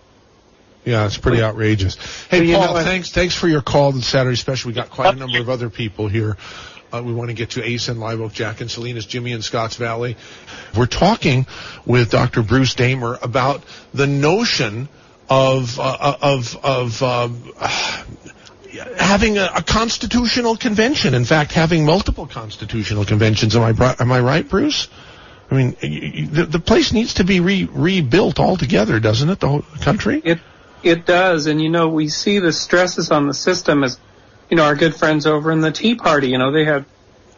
Speaker 3: Yeah, it's pretty outrageous. Hey, Paul, know, thanks thanks for your call this Saturday special. We got quite a number of other people here. Uh, we want to get to Ace and Live Oak, Jack and Salinas, Jimmy in Scotts Valley. We're talking with Dr. Bruce Damer about the notion of uh, uh of of um, having a, a, constitutional convention. In fact, having multiple constitutional conventions. Am I am I right, Bruce? I mean, the, the place needs to be re, rebuilt altogether, doesn't it? The whole country.
Speaker 4: It it does, and you know we see the stresses on the system as you know, our good friends over in the Tea Party, you know, they had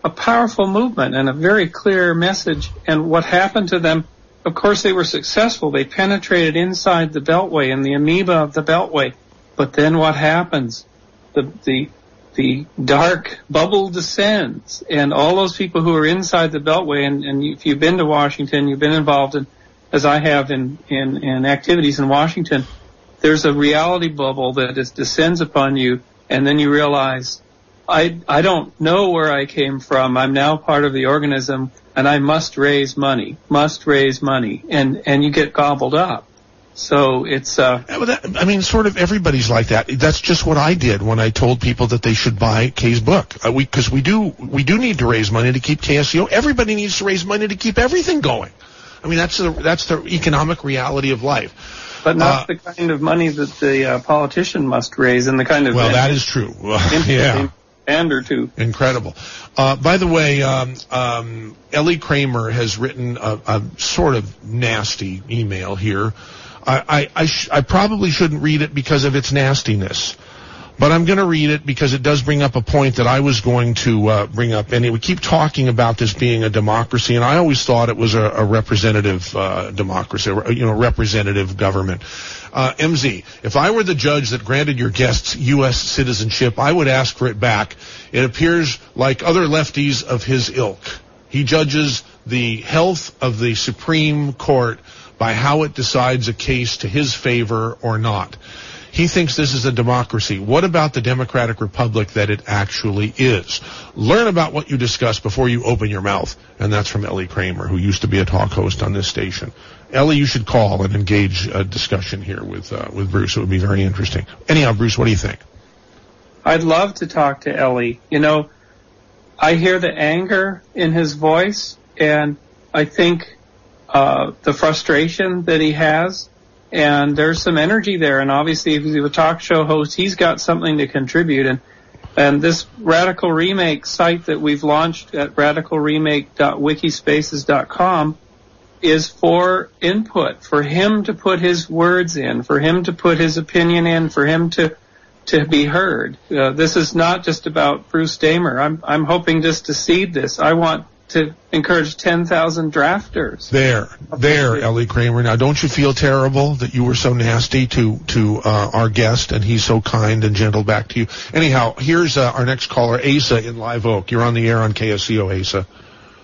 Speaker 4: a powerful movement and a very clear message. And what happened to them, of course, they were successful. They penetrated inside the Beltway and the amoeba of the Beltway. But then what happens? The, the, the dark bubble descends and all those people who are inside the Beltway and, and if you've been to Washington, you've been involved in, as I have in, in, in activities in Washington, there's a reality bubble that is, descends upon you and then you realize I I don't know where I came from. I'm now part of the organism, and I must raise money. Must raise money, and and you get gobbled up. So it's uh.
Speaker 3: I mean, sort of everybody's like that. That's just what I did when I told people that they should buy Kay's book. Uh, we because we do we do need to raise money to keep KSCO. Everybody needs to raise money to keep everything going. I mean, that's the that's the economic reality of life.
Speaker 4: But not uh, the kind of money that the uh, politician must raise and the kind of
Speaker 3: well, that is true. yeah.
Speaker 4: And or two.
Speaker 3: Incredible. Uh, by the way, um, um, Ellie Kramer has written a, a, sort of nasty email here I, I, I, sh- I probably shouldn't read it because of its nastiness. But I'm going to read it because it does bring up a point that I was going to uh, bring up. And we keep talking about this being a democracy, and I always thought it was a, a representative uh, democracy, you know, representative government. Uh, MZ, if I were the judge that granted your guests U.S. citizenship, I would ask for it back. It appears like other lefties of his ilk. He judges the health of the Supreme Court by how it decides a case to his favor or not. He thinks this is a democracy. What about the democratic republic that it actually is? Learn about what you discuss before you open your mouth. And that's from Ellie Kramer, who used to be a talk host on this station. Ellie, you should call and engage a discussion here with uh, with Bruce. It would be very interesting. Anyhow, Bruce, what do you think?
Speaker 4: I'd love to talk to Ellie. You know, I hear the anger in his voice, and I think uh, the frustration that he has and there's some energy there. And obviously, if he's a talk show host, he's got something to contribute. And and this Radical Remake site that we've launched at radicalremake.wikispaces.com is for input, for him to put his words in, for him to put his opinion in, for him to to be heard. Uh, this is not just about Bruce Damer. I'm I'm hoping just to seed this. I want to encourage 10,000 drafters.
Speaker 3: There, there, Ellie Kramer. Now, don't you feel terrible that you were so nasty to to uh, our guest, and he's so kind and gentle back to you? Anyhow, here's uh, our next caller, Asa in Live Oak. You're on the air on KSCO, Asa.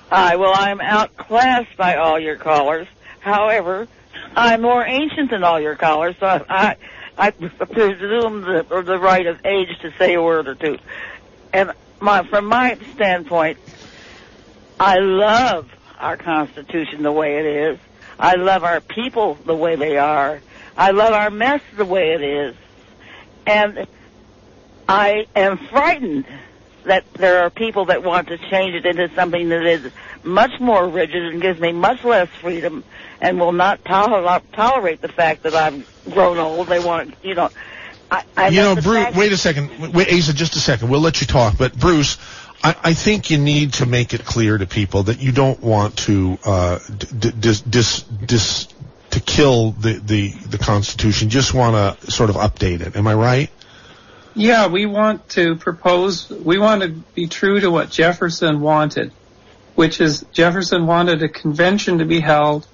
Speaker 6: Hi. Well, I'm outclassed by all your callers. However, I'm more ancient than all your callers, so I I, I presume the or the right of age to say a word or two. And my from my standpoint I love our Constitution the way it is. I love our people the way they are. I love our mess the way it is. And I am frightened that there are people that want to change it into something that is much more rigid and gives me much less freedom and will not toler- tolerate the fact that I've grown old. They want, you know, I, I
Speaker 3: you know, Bruce. Wait a second, wait, Asa, just a second. We'll let you talk, but Bruce, I, think you need to make it clear to people that you don't want to uh, dis, dis, dis, to kill the, the, the Constitution. Just want to sort of update it. Am I right?
Speaker 4: Yeah, we want to propose. We want to be true to what Jefferson wanted, which is Jefferson wanted a convention to be held,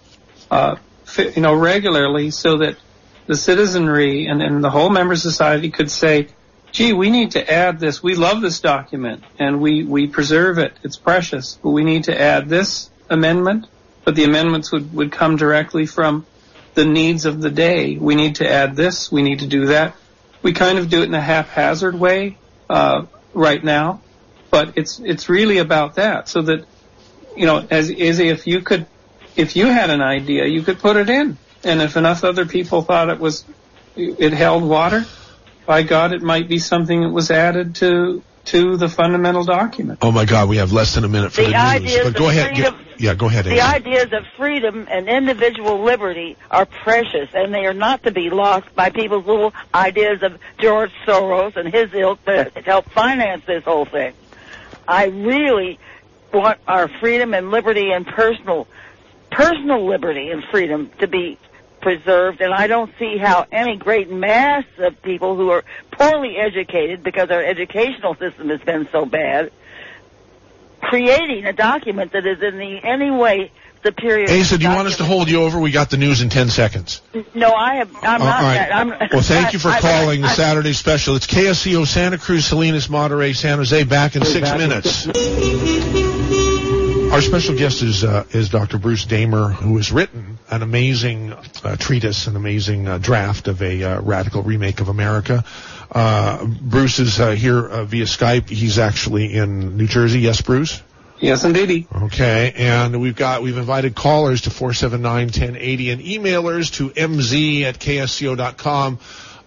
Speaker 4: uh, you know, regularly, so that the citizenry and, and the whole member society could say, gee, we need to add this. We love this document and we, we preserve it. It's precious, but we need to add this amendment. But the amendments would, would come directly from the needs of the day. We need to add this. We need to do that. We kind of do it in a haphazard way, uh, right now, but it's, it's really about that. So that, you know, as Izzy, if you could, if you had an idea, you could put it in. And if enough other people thought it was, it held water, by God, it might be something that was added to to the fundamental document.
Speaker 3: Oh my God, we have less than a minute for the, the news. But go ahead. Freedom, yeah, go ahead.
Speaker 6: The ideas of freedom and individual liberty are precious, and they are not to be lost by people's little ideas of George Soros and his ilk that help finance this whole thing. I really want our freedom and liberty and personal personal liberty and freedom to be preserved, and I don't see how any great mass of people who are poorly educated because our educational system has been so bad, creating a document that is in the any way superior.
Speaker 3: Asa, do you want us to hold you over? We got the news in ten seconds.
Speaker 6: No, I have. I'm uh, not.
Speaker 3: Right.
Speaker 6: That, I'm,
Speaker 3: well, thank you for I, calling I, I, the Saturday special. It's KSCO Santa Cruz, Salinas, Monterey, San Jose. Back in six back minutes. Our special guest is uh, is Dr. Bruce Damer, who has written an amazing uh, treatise, an amazing uh, draft of a uh, radical remake of America. Uh, Bruce is uh, here via Skype. He's actually in New Jersey. Yes, Bruce.
Speaker 4: Yes, indeed.
Speaker 3: Okay, and we've got we've invited callers to 479-1080 and emailers to mz at ksco.com.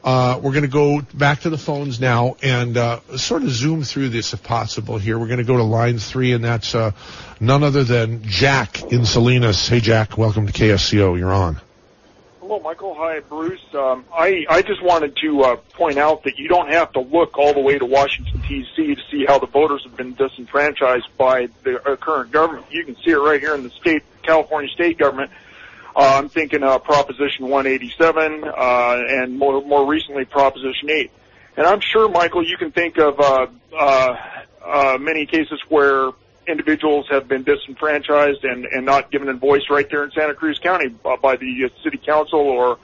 Speaker 3: Uh, we're going to go back to the phones now and uh, sort of zoom through this if possible here. We're going to go to line three, and that's uh, none other than Jack in Salinas. Hey, Jack, welcome to KSCO. You're on.
Speaker 7: Hello, Michael. Hi, Bruce. Um, I, I just wanted to uh, point out that you don't have to look all the way to Washington, D.C. to see how the voters have been disenfranchised by the uh, current government. You can see it right here in the state, California state government Uh, I'm thinking uh, Proposition 187 uh, and more more recently Proposition 8. And I'm sure, Michael, you can think of uh, uh, uh, many cases where individuals have been disenfranchised and, and not given a voice right there in Santa Cruz County by, by the uh, city council or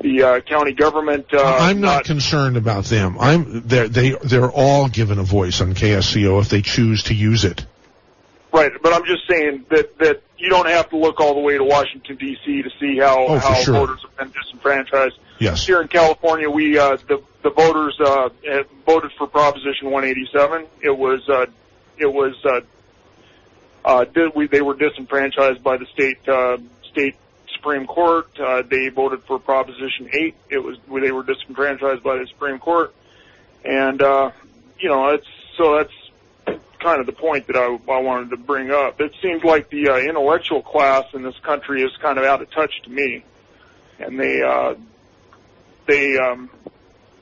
Speaker 7: the uh, county government. Uh,
Speaker 3: I'm not, concerned about them. I'm they're they they're all given a voice on KSCO if they choose to use it.
Speaker 7: Right, but I'm just saying that that you don't have to look all the way to Washington D.C. to see how
Speaker 3: Oh,
Speaker 7: how
Speaker 3: sure.
Speaker 7: voters have been disenfranchised.
Speaker 3: Yes.
Speaker 7: Here in California, we uh, the the voters uh, voted for Proposition 187. It was uh, it was uh, uh, did we they were disenfranchised by the state uh, state Supreme Court. Uh, they voted for Proposition 8. It was they were disenfranchised by the Supreme Court, and uh, you know it's so that's kind of the point that I, I wanted to bring up. It seems like the uh, intellectual class in this country is kind of out of touch to me, and they uh, they um,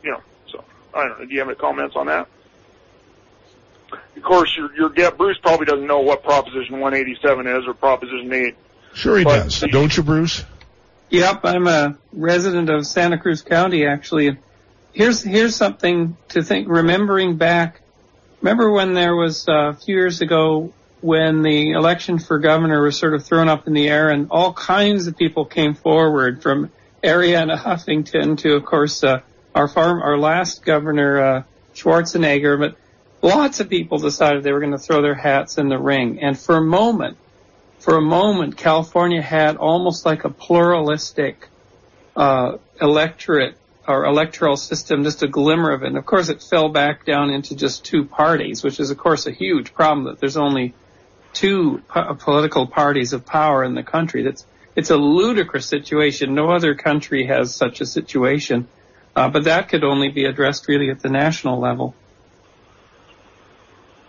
Speaker 7: you know so I don't know. Do you have any comments on that? Of course, your your guest Bruce probably doesn't know what Proposition 187 is or Proposition 8.
Speaker 3: Sure he does.
Speaker 7: the-
Speaker 3: Don't you, Bruce?
Speaker 4: Yep, I'm a resident of Santa Cruz County actually. Here's here's something to think. Remembering back, remember when there was uh, a few years ago when the election for governor was sort of thrown up in the air, and all kinds of people came forward from Arianna Huffington to, of course, uh, our farm, our last governor uh, Schwarzenegger, but lots of people decided they were going to throw their hats in the ring, and for a moment for a moment, California had almost like a pluralistic uh, electorate or electoral system, just a glimmer of it. And of course, it fell back down into just two parties, which is, of course, a huge problem that there's only two po- political parties of power in the country. That's it's a ludicrous situation. No other country has such a situation, uh, but that could only be addressed really at the national level.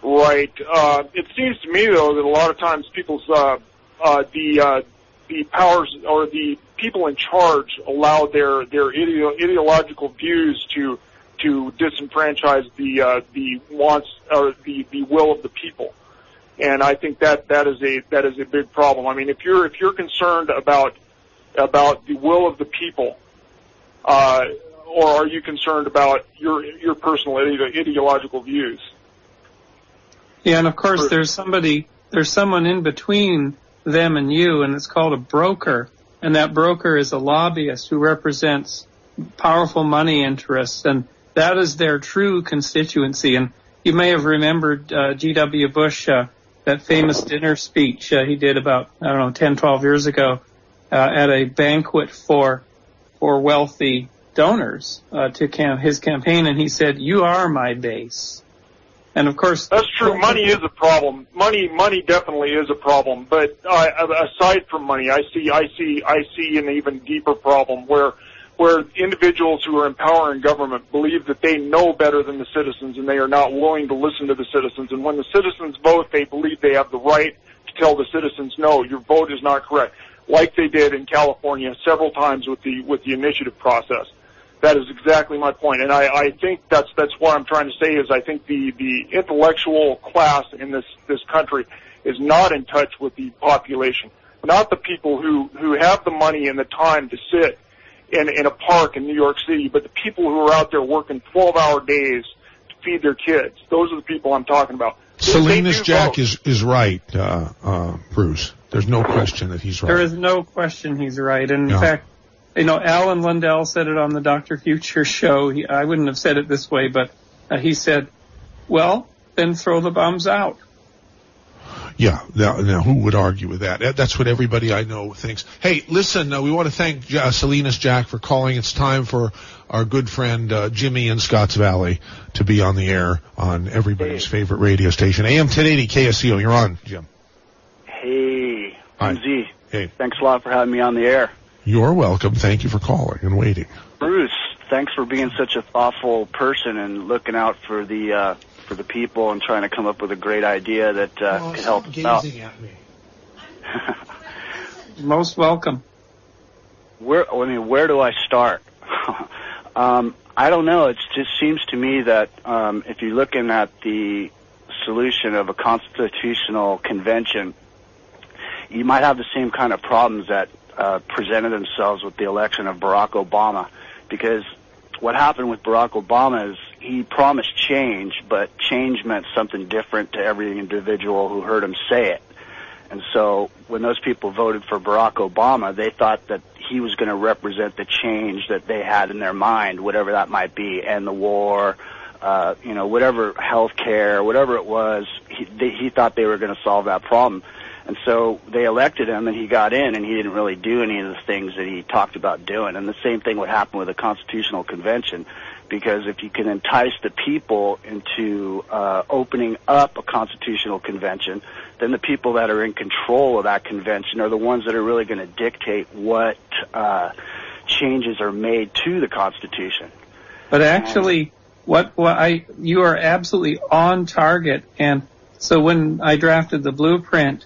Speaker 7: Right. Uh, it seems to me though that a lot of times people's uh, uh, the uh, the powers or the people in charge allow their their ideo- ideological views to to disenfranchise the uh, the wants or the the will of the people. And I think that that is a that is a big problem. I mean, if you're if you're concerned about about the will of the people, uh, or are you concerned about your your personal ide- ideological views?
Speaker 4: Yeah, and of course there's somebody, there's someone in between them and you, and it's called a broker. And that broker is a lobbyist who represents powerful money interests, and that is their true constituency. And you may have remembered uh, G.W. Bush, uh, that famous dinner speech uh, he did about, I don't know, 10, 12 years ago uh, at a banquet for for wealthy donors uh, to cam- his campaign, and he said, "You are my base." And of course,
Speaker 7: That's true. Money is a problem. Money, money definitely is a problem. But uh, aside from money, I see, I see, I see an even deeper problem where, where individuals who are in power in government believe that they know better than the citizens, and they are not willing to listen to the citizens. And when the citizens vote, they believe they have the right to tell the citizens, "No, your vote is not correct," like they did in California several times with the with the initiative process. That is exactly my point, and I, I think that's that's what I'm trying to say is I think the the intellectual class in this this country is not in touch with the population, not the people who who have the money and the time to sit in in a park in New York City, but the people who are out there working 12 hour days to feed their kids. Those are the people I'm talking about. They- they
Speaker 3: Salinas Jack
Speaker 7: vote.
Speaker 3: is is right, uh, uh, Bruce. There's no question that he's right.
Speaker 4: There is no question he's right. And in
Speaker 3: Yeah.
Speaker 4: fact, you know, Alan Lundell said it on the Dr. Future show. He, I wouldn't have said it this way, but uh, he said, well, then throw the bombs out.
Speaker 3: Yeah, now, now who would argue with that? That- That's what everybody I know thinks. Hey, listen, uh, we want to thank uh, Salinas Jack for calling. It's time for our good friend uh, Jimmy in Scotts Valley to be on the air on everybody's favorite radio station, AM 1080 KSCO. You're on, Jim.
Speaker 8: Hey,
Speaker 3: Hi.
Speaker 8: MZ.
Speaker 3: Hey,
Speaker 8: Thanks a lot for having me on the air.
Speaker 3: You're welcome. Thank you for calling and waiting.
Speaker 8: Bruce, thanks for being such a thoughtful person and looking out for the uh, for the people and trying to come up with a great idea that uh, could help us out.
Speaker 3: at me.
Speaker 4: Most welcome.
Speaker 8: Where I mean, where do I start? um, I don't know. It just seems to me that um, if you're looking at the solution of a constitutional convention, you might have the same kind of problems that uh, presented themselves with the election of Barack Obama, because what happened with Barack Obama is he promised change, but change meant something different to every individual who heard him say it. And so when those people voted for Barack Obama, they thought that he was going to represent the change that they had in their mind, whatever that might be, and the war, uh, you know, whatever health care, whatever it was, he, they, he thought they were going to solve that problem. And so they elected him and he got in and he didn't really do any of the things that he talked about doing. And the same thing would happen with a constitutional convention because if you can entice the people into uh, opening up a constitutional convention, then the people that are in control of that convention are the ones that are really going to dictate what uh, changes are made to the Constitution.
Speaker 4: But actually, what, what I you are absolutely on target. And so when I drafted the blueprint,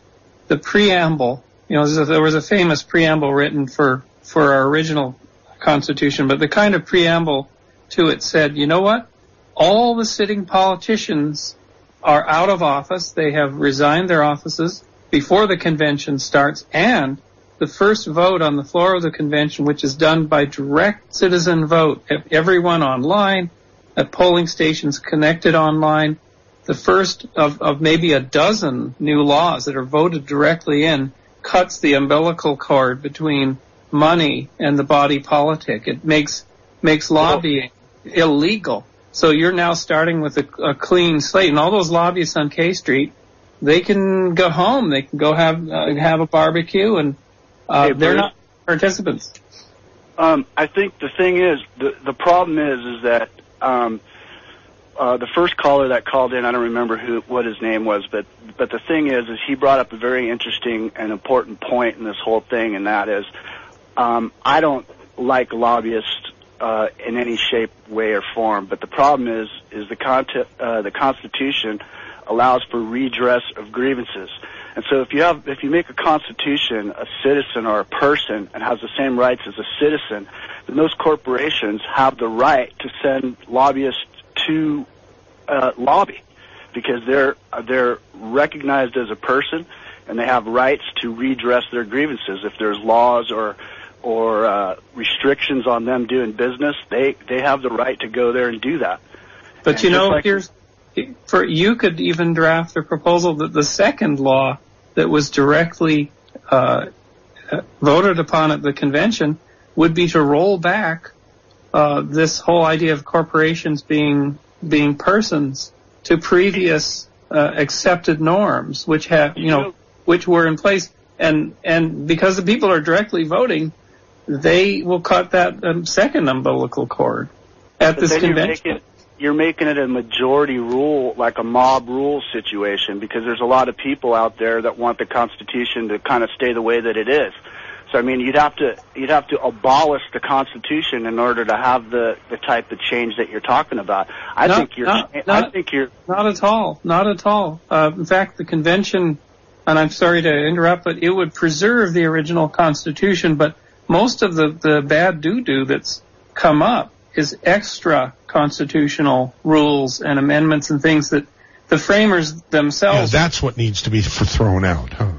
Speaker 4: the preamble, you know, there was a famous preamble written for for our original Constitution, but the kind of preamble to it said, you know what? All the sitting politicians are out of office. They have resigned their offices before the convention starts and the first vote on the floor of the convention, which is done by direct citizen vote, everyone online, at polling stations connected online, the first of, of maybe a dozen new laws that are voted directly in cuts the umbilical cord between money and the body politic. It makes makes lobbying illegal. So you're now starting with a, a clean slate, and all those lobbyists on K Street, they can go home. They can go have uh, have a barbecue, and uh,
Speaker 8: Hey,
Speaker 4: they're not participants.
Speaker 8: Um, I think the thing is, the the problem is, is that um, uh, the first caller that called in, I don't remember who what his name was, but but the thing is, is he brought up a very interesting and important point in this whole thing, and that is, um, I don't like lobbyists uh, in any shape, way, or form. But the problem is, is the content, uh, the Constitution allows for redress of grievances. And so if you have, if you make a constitution a citizen or a person and has the same rights as a citizen, then those corporations have the right to send lobbyists to uh, lobby because they're they're recognized as a person and they have rights to redress their grievances if there's laws or or uh, restrictions on them doing business. They they have the right to go there and do that.
Speaker 4: But
Speaker 8: And
Speaker 4: you know,
Speaker 8: like-
Speaker 4: here's for you could even draft a proposal that the second law that was directly uh, uh, voted upon at the convention would be to roll back uh, this whole idea of corporations being being persons to previous uh, accepted norms, which have you know which were in place, and and because the people are directly voting, they will cut that um, second umbilical cord at
Speaker 8: But
Speaker 4: this
Speaker 8: then you're
Speaker 4: convention.
Speaker 8: making, you're making it a majority rule, like a mob rule situation, because there's a lot of people out there that want the Constitution to kind of stay the way that it is. So I mean, you'd have to you'd have to abolish the Constitution in order to have the the type of change that you're talking about. I
Speaker 4: No,
Speaker 8: think you're
Speaker 4: no,
Speaker 8: I think you're
Speaker 4: Not at all. Not at all. Uh, in fact, the convention, and I'm sorry to interrupt, but it would preserve the original Constitution, but most of the, the bad doo-doo that's come up is extra constitutional rules and amendments and things that the framers
Speaker 3: Yeah,
Speaker 4: themselves,
Speaker 3: that's what needs to be thrown out. Huh?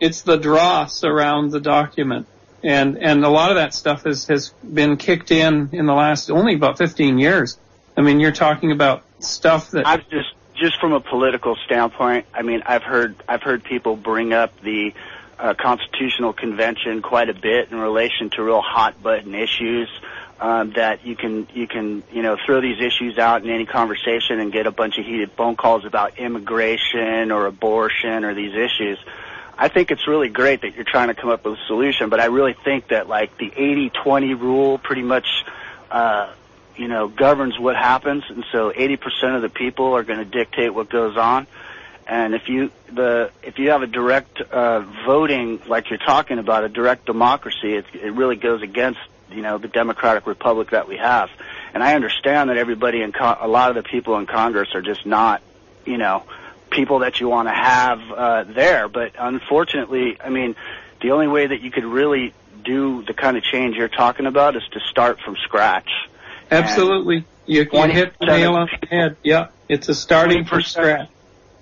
Speaker 4: It's the dross around the document. And, and a lot of that stuff has, has been kicked in in the last only about 15 years. I mean, you're talking about stuff that
Speaker 8: I've just just from a political standpoint. I mean, I've heard I've heard people bring up the uh, Constitutional Convention quite a bit in relation to real hot button issues. Um, that you can you can you know throw these issues out in any conversation and get a bunch of heated phone calls about immigration or abortion or these issues. I think it's really great that you're trying to come up with a solution, but I really think that like the 80-20 rule pretty much uh, you know, governs what happens, and so 80% of the people are going to dictate what goes on. And if you the if you have a direct uh, voting, like you're talking about, a direct democracy, it, it really goes against you know the democratic republic that we have. And I understand that everybody in con- a lot of the people in Congress are just not, you know, people that you want to have uh, there. But unfortunately, I mean, the only way that you could really do the kind of change you're talking about is to start from scratch.
Speaker 4: Absolutely. You, you hit the nail on the head. Yeah. It's a starting from scratch.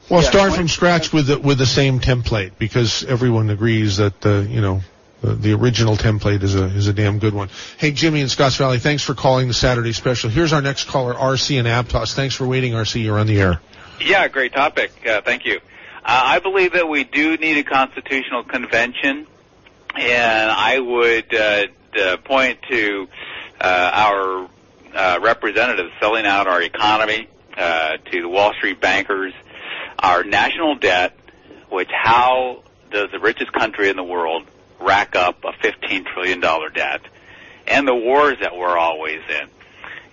Speaker 3: Well,
Speaker 8: Yeah,
Speaker 3: start from scratch with the, with the same template because everyone agrees that the you know the, the original template is a is a damn good one. Hey, Jimmy in Scotts Valley, thanks for calling the Saturday special. Here's our next caller, RC in Aptos. Thanks for waiting, RC. You're on the air.
Speaker 9: Yeah, great topic. Uh, thank you. Uh, I believe that we do need a constitutional convention, and I would uh, point to uh, our uh, representatives selling out our economy uh, to the Wall Street bankers, our national debt, which how does the richest country in the world rack up a $15 trillion debt, and the wars that we're always in.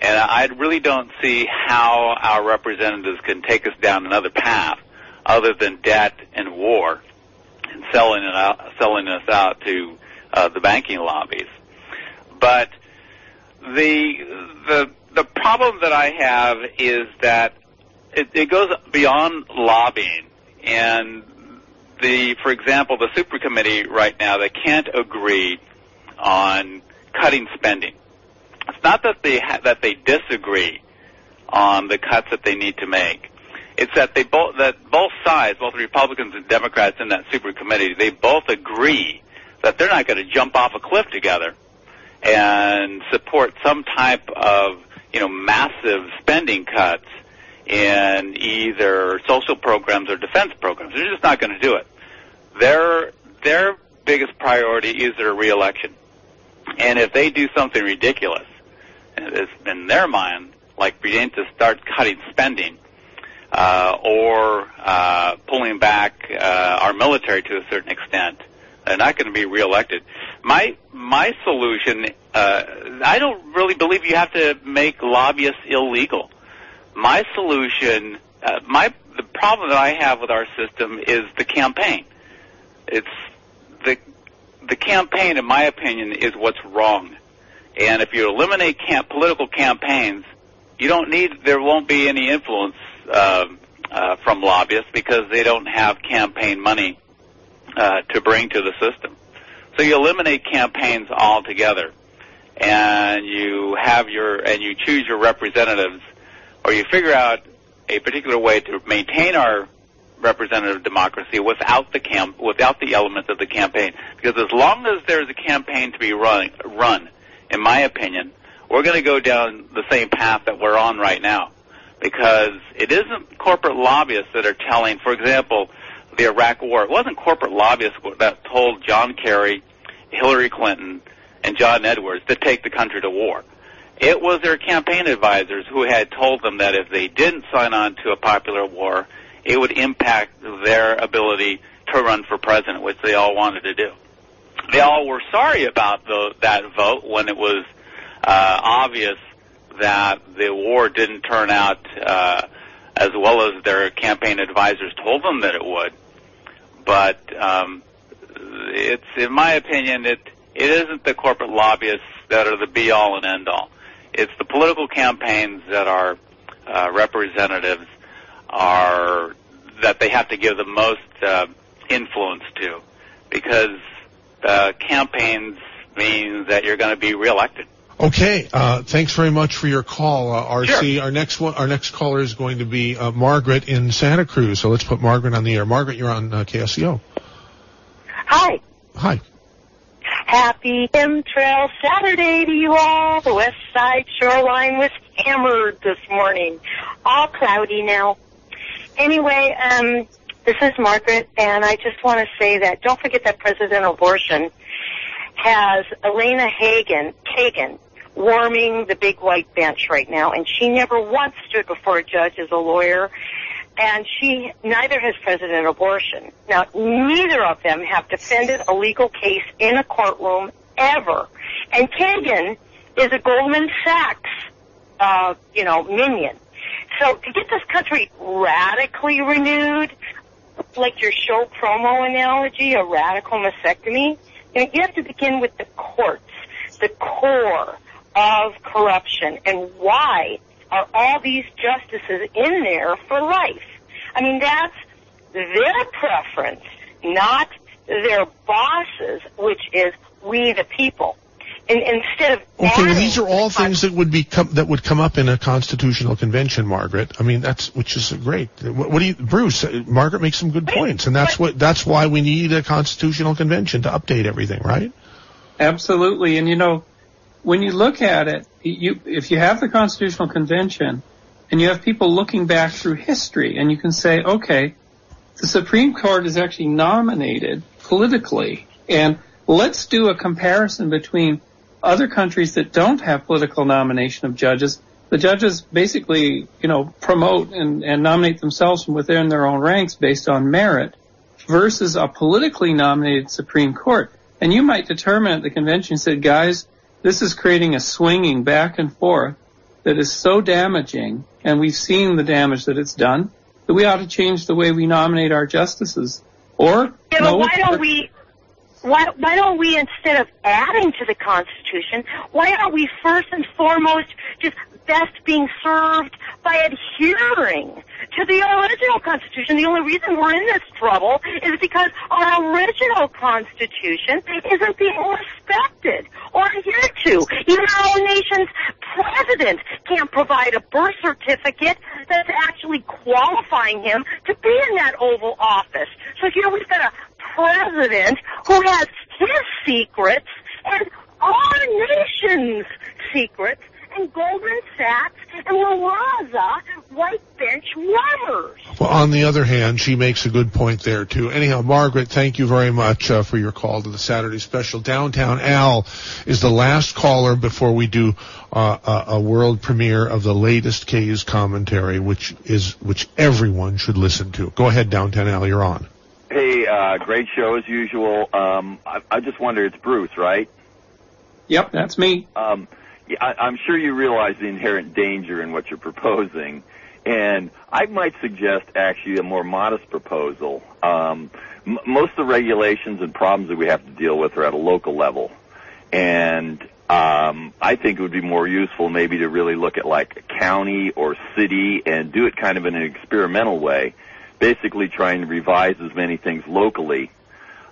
Speaker 9: And I really don't see how our representatives can take us down another path other than debt and war and selling it out, selling us out to uh, the banking lobbies. But the the the problem that I have is that it, it goes beyond lobbying and the for example the super committee right now they can't agree on cutting spending. It's not that they ha- that they disagree on the cuts that they need to make. It's that they both that both sides, both Republicans and Democrats in that super committee, they both agree that they're not going to jump off a cliff together and support some type of you know massive spending cuts in either social programs or defense programs. They're just not going to do it. Their their biggest priority is their reelection, and if they do something ridiculous, in their mind, like begin to start cutting spending uh, or uh, pulling back uh, our military to a certain extent, they're not going to be reelected. My my solution, uh, I don't really believe you have to make lobbyists illegal. My solution, uh, my the problem that I have with our system is the campaign. It's the the campaign, in my opinion, is what's wrong. And if you eliminate camp, political campaigns, you don't need there won't be any influence uh, uh, from lobbyists because they don't have campaign money uh, to bring to the system. So you eliminate campaigns altogether, and you have your and you choose your representatives, or you figure out a particular way to maintain our representative democracy without the camp without the elements of the campaign. Because as long as there's a campaign to be run, run, in my opinion, we're going to go down the same path that we're on right now. Because it isn't corporate lobbyists that are telling, for example, the Iraq War. It wasn't corporate lobbyists that told John Kerry, Hillary Clinton, and John Edwards to take the country to war. It was their campaign advisors who had told them that if they didn't sign on to a popular war, it would impact their ability to run for president, which they all wanted to do. They all were sorry about the, that vote when it was uh, obvious that the war didn't turn out uh, as well as their campaign advisors told them that it would. But um, it's, in my opinion, it it isn't the corporate lobbyists that are the be all and end all. It's the political campaigns that our uh, representatives are that they have to give the most uh, influence to, because uh, campaigns means that you're going to be reelected.
Speaker 3: Okay, uh, thanks very much for your call, uh, RC.
Speaker 9: Sure.
Speaker 3: Our next one, our next caller is going to be uh, Margaret in Santa Cruz. So let's put Margaret on the air. Margaret, you're on uh, KSCO.
Speaker 10: Hi.
Speaker 3: Hi.
Speaker 10: Happy Chemtrail Saturday to you all. The west side shoreline was hammered this morning. All cloudy now. Anyway, um, this is Margaret, and I just want to say that don't forget that President Abortion has Elena Hagen, Kagan warming the big white bench right now, and she never once stood before a judge as a lawyer, and she neither has President Abortion. Now, neither of them have defended a legal case in a courtroom ever, and Kagan is a Goldman Sachs, uh, you know, minion. So to get this country radically renewed, like your show promo analogy, a radical mastectomy, you, know, you have to begin with the courts, the core of corruption, and why are all these justices in there for life? I mean, that's their preference, not their bosses, which is we the people. And instead of
Speaker 3: Okay, well, these are all things that would be com- that would come up in a constitutional convention, Margaret. I mean, that's which is great. What, what do you, Bruce? uh, Margaret makes some good points, and that's what that's why we need a constitutional convention to update everything, right?
Speaker 4: Absolutely, and you know, when you look at it, you if you have the Constitutional Convention and you have people looking back through history, and you can say, okay, the Supreme Court is actually nominated politically, and let's do a comparison between other countries that don't have political nomination of judges. The judges basically, you know, promote and, and nominate themselves from within their own ranks based on merit versus a politically nominated Supreme Court. And you might determine at the convention, said, guys, this is creating a swinging back and forth that is so damaging, and we've seen the damage that it's done, that we ought to change the way we nominate our justices. Or,
Speaker 10: Yeah, but why don't we? Why, why don't we, instead of adding to the Constitution, why aren't we first and foremost just best being served by adhering to the original Constitution? The only reason we're in this trouble is because our original Constitution isn't being respected or adhered to. Even our own nation's president can't provide a birth certificate that's actually qualifying him to be in that Oval Office. So, you know, we've got a president who has his secrets and our nation's secrets and Goldman Sachs and La Raza white bench runners.
Speaker 3: Well, on the other hand, she makes a good point there too. Anyhow, Margaret, thank you very much uh, for your call to the Saturday special. Downtown Al is the last caller before we do uh, a, a world premiere of the latest K's commentary, which is which everyone should listen to. Go ahead, Downtown Al, you're on.
Speaker 11: Hey, uh, great show as usual. Um, I, I just wonder, it's Bruce, right?
Speaker 4: Yep, that's me.
Speaker 11: Um, yeah, I, I'm sure you realize the inherent danger in what you're proposing, and I might suggest actually a more modest proposal. Um, m- most of the regulations and problems that we have to deal with are at a local level, and um, I think it would be more useful maybe to really look at like a county or city and do it kind of in an experimental way, basically trying to revise as many things locally.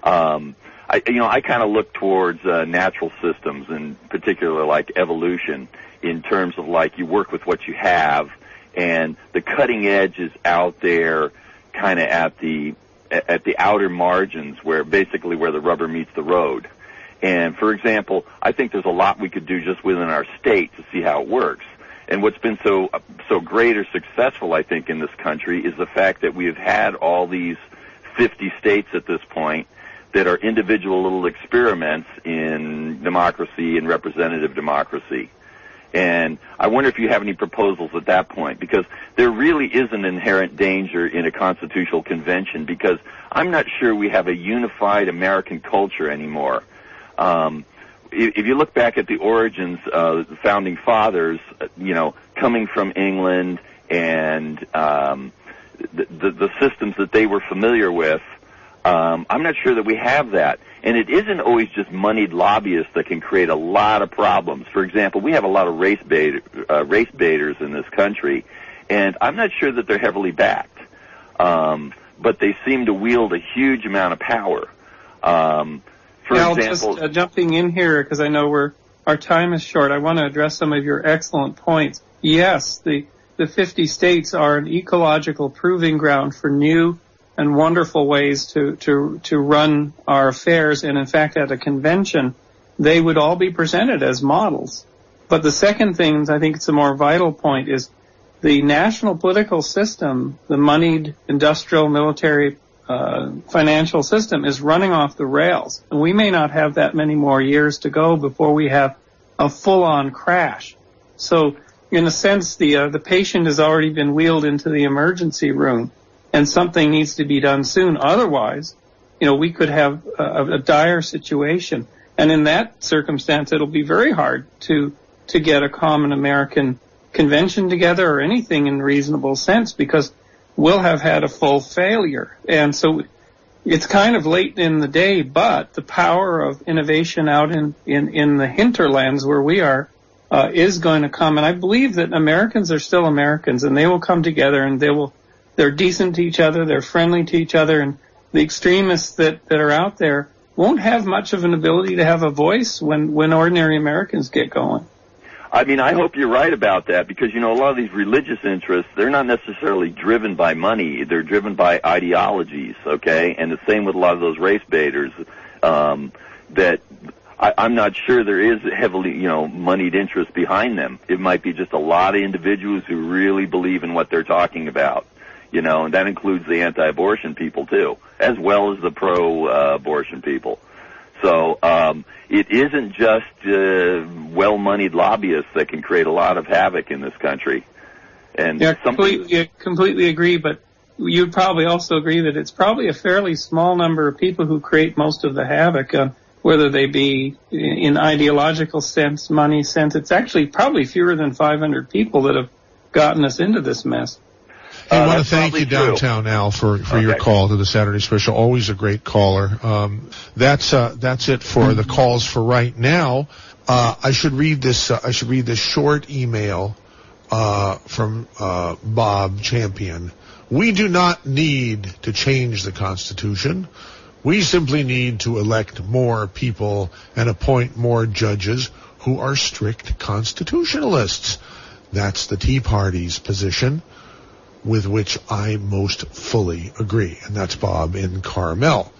Speaker 11: Um, I, you know, I kind of look towards uh, natural systems, in particular, like evolution, in terms of like you work with what you have, and the cutting edge is out there, kind of at the at the outer margins, where basically where the rubber meets the road. And for example, I think there's a lot we could do just within our state to see how it works. And what's been so so great or successful, I think, in this country is the fact that we have had all these 50 states at this point that are individual little experiments in democracy and representative democracy. And I wonder if you have any proposals at that point, because there really is an inherent danger in a constitutional convention, because I'm not sure we have a unified American culture anymore. Um, if you look back at the origins of the founding fathers, uh, you know, coming from England and um, the, the, the systems that they were familiar with, um, I'm not sure that we have that. And it isn't always just moneyed lobbyists that can create a lot of problems. For example, we have a lot of race, bait, uh, race baiters in this country, and I'm not sure that they're heavily backed. Um, but they seem to wield a huge amount of power. Um, for
Speaker 4: Al,
Speaker 11: example,
Speaker 4: just uh, jumping in here because I know we're our time is short. I want to address some of your excellent points. Yes, the the 50 states are an ecological proving ground for new and wonderful ways to to to run our affairs. And in fact, at a convention, they would all be presented as models. But the second thing, I think it's a more vital point, is the national political system, the moneyed industrial military uh, financial system is running off the rails. And we may not have that many more years to go before we have a full-on crash. So in a sense, the, uh, the patient has already been wheeled into the emergency room and something needs to be done soon. Otherwise, you know, we could have a, a dire situation. And in that circumstance, it'll be very hard to, to get a common American convention together or anything in reasonable sense because we'll have had a full failure. And so it's kind of late in the day, but the power of innovation out in, in, in the hinterlands where we are uh, is going to come. And I believe that Americans are still Americans and they will come together and they will, they're decent to each other, they're friendly to each other, and the extremists that, that are out there won't have much of an ability to have a voice when, when ordinary Americans get going.
Speaker 11: I mean, I hope you're right about that because, you know, a lot of these religious interests, they're not necessarily driven by money. They're driven by ideologies, okay? And the same with a lot of those race baiters, um, that I, I'm not sure there is heavily, you know, moneyed interest behind them. It might be just a lot of individuals who really believe in what they're talking about, you know, and that includes the anti-abortion people too, as well as the pro-abortion people. So um, it isn't just uh, well-moneyed lobbyists that can create a lot of havoc in this country. And
Speaker 4: Yeah, completely, completely agree, but you'd probably also agree that it's probably a fairly small number of people who create most of the havoc, uh, whether they be in ideological sense, money sense. It's actually probably fewer than 500 people that have gotten us into this mess.
Speaker 3: I
Speaker 11: Uh,
Speaker 3: want to thank you
Speaker 11: true.
Speaker 3: downtown Al for, for your call to the Saturday special. Always a great caller. Um, that's uh, that's it for the calls for right now. Uh, I should read this. Uh, I should read this short email uh, from uh, Bob Champion. We do not need to change the Constitution. We simply need to elect more people and appoint more judges who are strict constitutionalists. That's the Tea Party's position with which I most fully agree. And that's Bob in Carmel.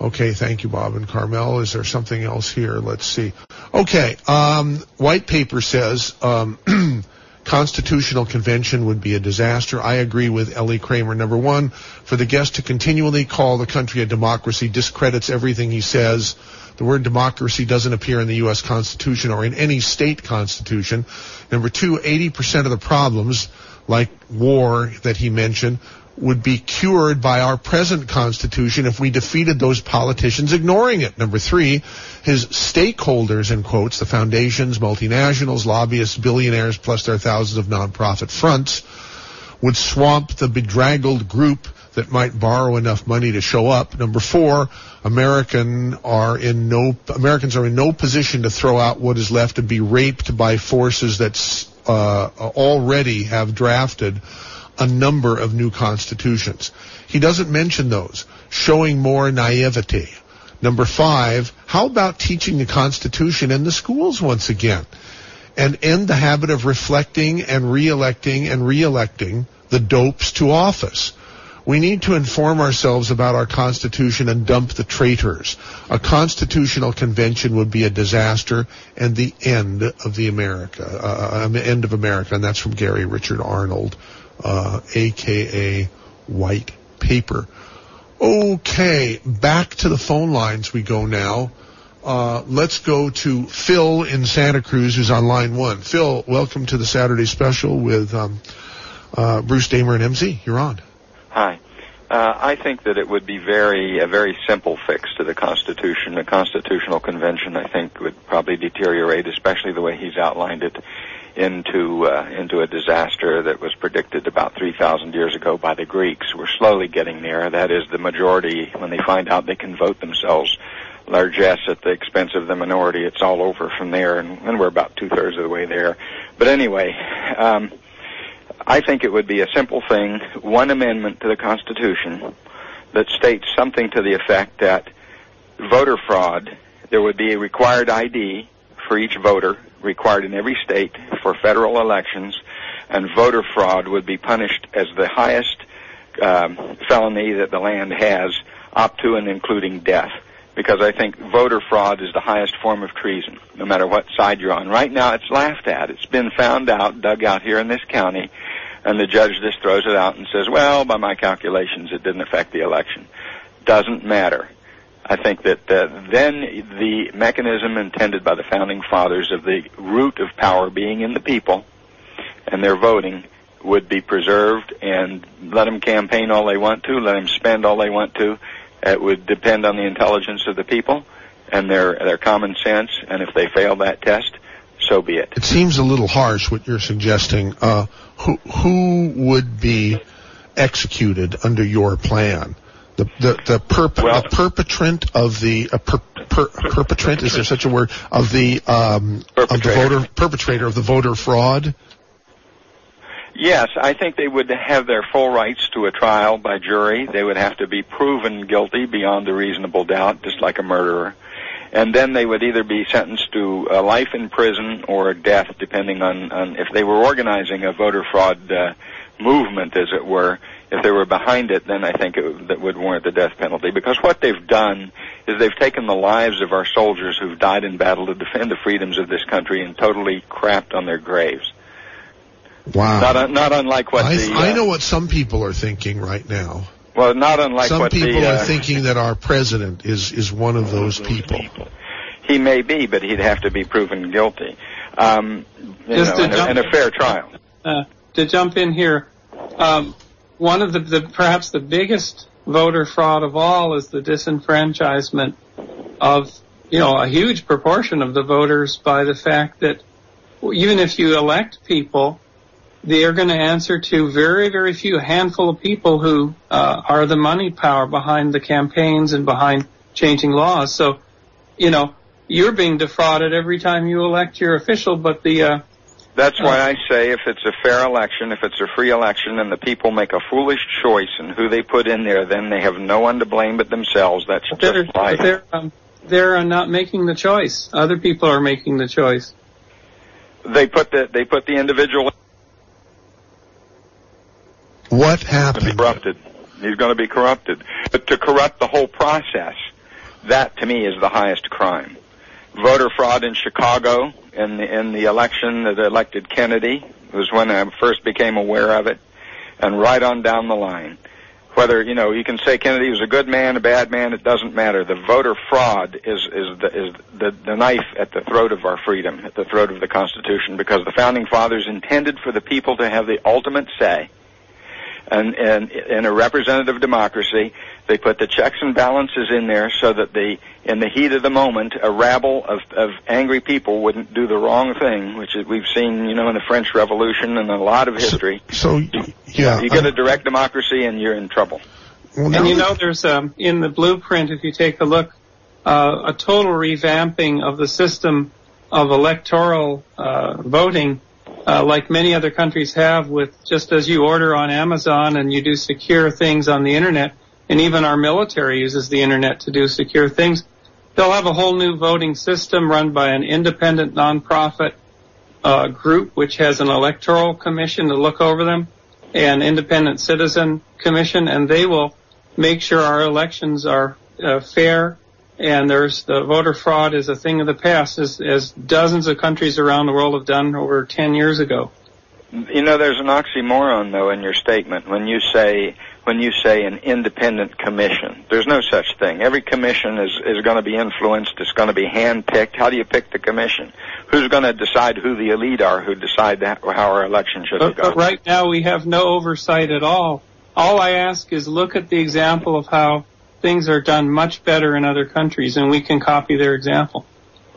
Speaker 3: Okay, thank you, Bob in Carmel. Is there something else here? Let's see. Okay, um, white paper says um, constitutional convention would be a disaster. I agree with Ellie Kramer. Number one, for the guest to continually call the country a democracy discredits everything he says. The word democracy doesn't appear in the U.S. Constitution or in any state constitution. Number two, 80% of the problems, like war that he mentioned, would be cured by our present constitution if we defeated those politicians ignoring it. Number three, his stakeholders, in quotes, the foundations, multinationals, lobbyists, billionaires, plus their thousands of nonprofit fronts, would swamp the bedraggled group that might borrow enough money to show up. Number four, American are in no Americans are in no position to throw out what is left and be raped by forces that uh, already have drafted a number of new constitutions. He doesn't mention those, showing more naivety. Number five, how about teaching the Constitution in the schools once again? And end the habit of reflecting and re-electing and re-electing the dopes to office. We need to inform ourselves about our Constitution and dump the traitors. A constitutional convention would be a disaster and the end of the America, uh, uh, end of America, and that's from Gary Richard Arnold, uh, aka White Paper. Okay, back to the phone lines we go now. Uh, let's go to Phil in Santa Cruz, who's on line one. Phil, welcome to the Saturday special with um, uh, Bruce Damer and MZ. You're on.
Speaker 12: Hi. Uh, I think that it would be very a very simple fix to the Constitution. The Constitutional Convention, I think, would probably deteriorate, especially the way he's outlined it, into uh, into a disaster that was predicted about 3,000 years ago by the Greeks. We're slowly getting there. That is, the majority, when they find out they can vote themselves, largesse at the expense of the minority. It's all over from there, and, and we're about two thirds of the way there. But anyway. Um, I think it would be a simple thing, one amendment to the Constitution that states something to the effect that voter fraud, there would be a required ID for each voter, required in every state for federal elections, and voter fraud would be punished as the highest um, felony that the land has, up to and including death. Because I think voter fraud is the highest form of treason, no matter what side you're on. Right now, it's laughed at. It's been found out, dug out here in this county, and the judge just throws it out and says, well, by my calculations, it didn't affect the election. Doesn't matter. I think that uh, then the mechanism intended by the founding fathers of the root of power being in the people and their voting would be preserved and let them campaign all they want to, let them spend all they want to. It would depend on the intelligence of the people and their their common sense, and if they fail that test, so be it.
Speaker 3: It seems a little harsh what you're suggesting. Uh, who who would be executed under your plan? The the the, perp-
Speaker 12: Well-
Speaker 3: the perpetrant of the uh, per, per, perpetrant is there such a word of the um, of the voter perpetrator of the voter fraud?
Speaker 12: Yes, I think they would have their full rights to a trial by jury. They would have to be proven guilty beyond a reasonable doubt, just like a murderer. And then they would either be sentenced to a life in prison or death, depending on, on if they were organizing a voter fraud uh, movement, as it were. if they were behind it, then I think it would, that would warrant the death penalty. Because what they've done is they've taken the lives of our soldiers who've died in battle to defend the freedoms of this country and totally crapped on their graves.
Speaker 3: Wow.
Speaker 12: Not not unlike what
Speaker 3: I,
Speaker 12: the
Speaker 3: I
Speaker 12: uh,
Speaker 3: know what some people are thinking right now.
Speaker 12: Well, not unlike
Speaker 3: some
Speaker 12: what
Speaker 3: people
Speaker 12: the
Speaker 3: are
Speaker 12: uh,
Speaker 3: thinking that our president is is one of those people.
Speaker 12: he may be, but he'd have to be proven guilty. Um,
Speaker 4: Just
Speaker 12: know,
Speaker 4: to
Speaker 12: in a, in a fair trial.
Speaker 4: uh, to jump in here, um, one of the, the perhaps the biggest voter fraud of all is the disenfranchisement of you know a huge proportion of the voters by the fact that even if you elect people, they are going to answer to very very few handful of people who uh, are the money power behind the campaigns and behind changing laws. So, you know, you're being defrauded every time you elect your official, but the uh,
Speaker 12: That's why I say if it's a fair election, if it's a free election, and the people make a foolish choice in who they put in there, then they have no one to blame but themselves. That's
Speaker 4: they're,
Speaker 12: just life.
Speaker 4: they're, um, they're uh, not making the choice. Other people are making the choice.
Speaker 12: They put the they put the individual
Speaker 3: What
Speaker 12: to
Speaker 3: happened?
Speaker 12: be corrupted. He's going to be corrupted. But to corrupt the whole process, that to me is the highest crime. Voter fraud in Chicago in the, in the election that elected Kennedy was when I first became aware of it, and right on down the line. Whether you know, you can say Kennedy was a good man, a bad man, it doesn't matter. The voter fraud is is the is the, the knife at the throat of our freedom, at the throat of the Constitution, because the founding fathers intended for the people to have the ultimate say and, and in a representative democracy, they put the checks and balances in there so that the, in the heat of the moment, a rabble of, of angry people wouldn't do the wrong thing, which is, we've seen, you know, in the French Revolution and a lot of history.
Speaker 3: So yeah,
Speaker 12: you get a direct democracy and you're in trouble.
Speaker 3: well,
Speaker 4: And you know, there's um, in the blueprint, if you take a look, uh, a total revamping of the system of electoral uh, voting, uh, like many other countries have, with just as you order on Amazon and you do secure things on the internet, and even our military uses the internet to do secure things. They'll have a whole new voting system run by an independent nonprofit uh, group, which has an electoral commission to look over them, an independent citizen commission, and they will make sure our elections are uh, fair. And there's the voter fraud is a thing of the past, as, as dozens of countries around the world have done over 10 years ago.
Speaker 12: You know, there's an oxymoron though in your statement when you say when you say an independent commission. There's no such thing. Every commission is is going to be influenced. It's going to be handpicked. How do you pick the commission? Who's going to decide who the elite are who decide that, how our election should
Speaker 4: But,
Speaker 12: go?
Speaker 4: but right now we have no oversight at all. All I ask is look at the example of how things are done much better in other countries, and we can copy their example.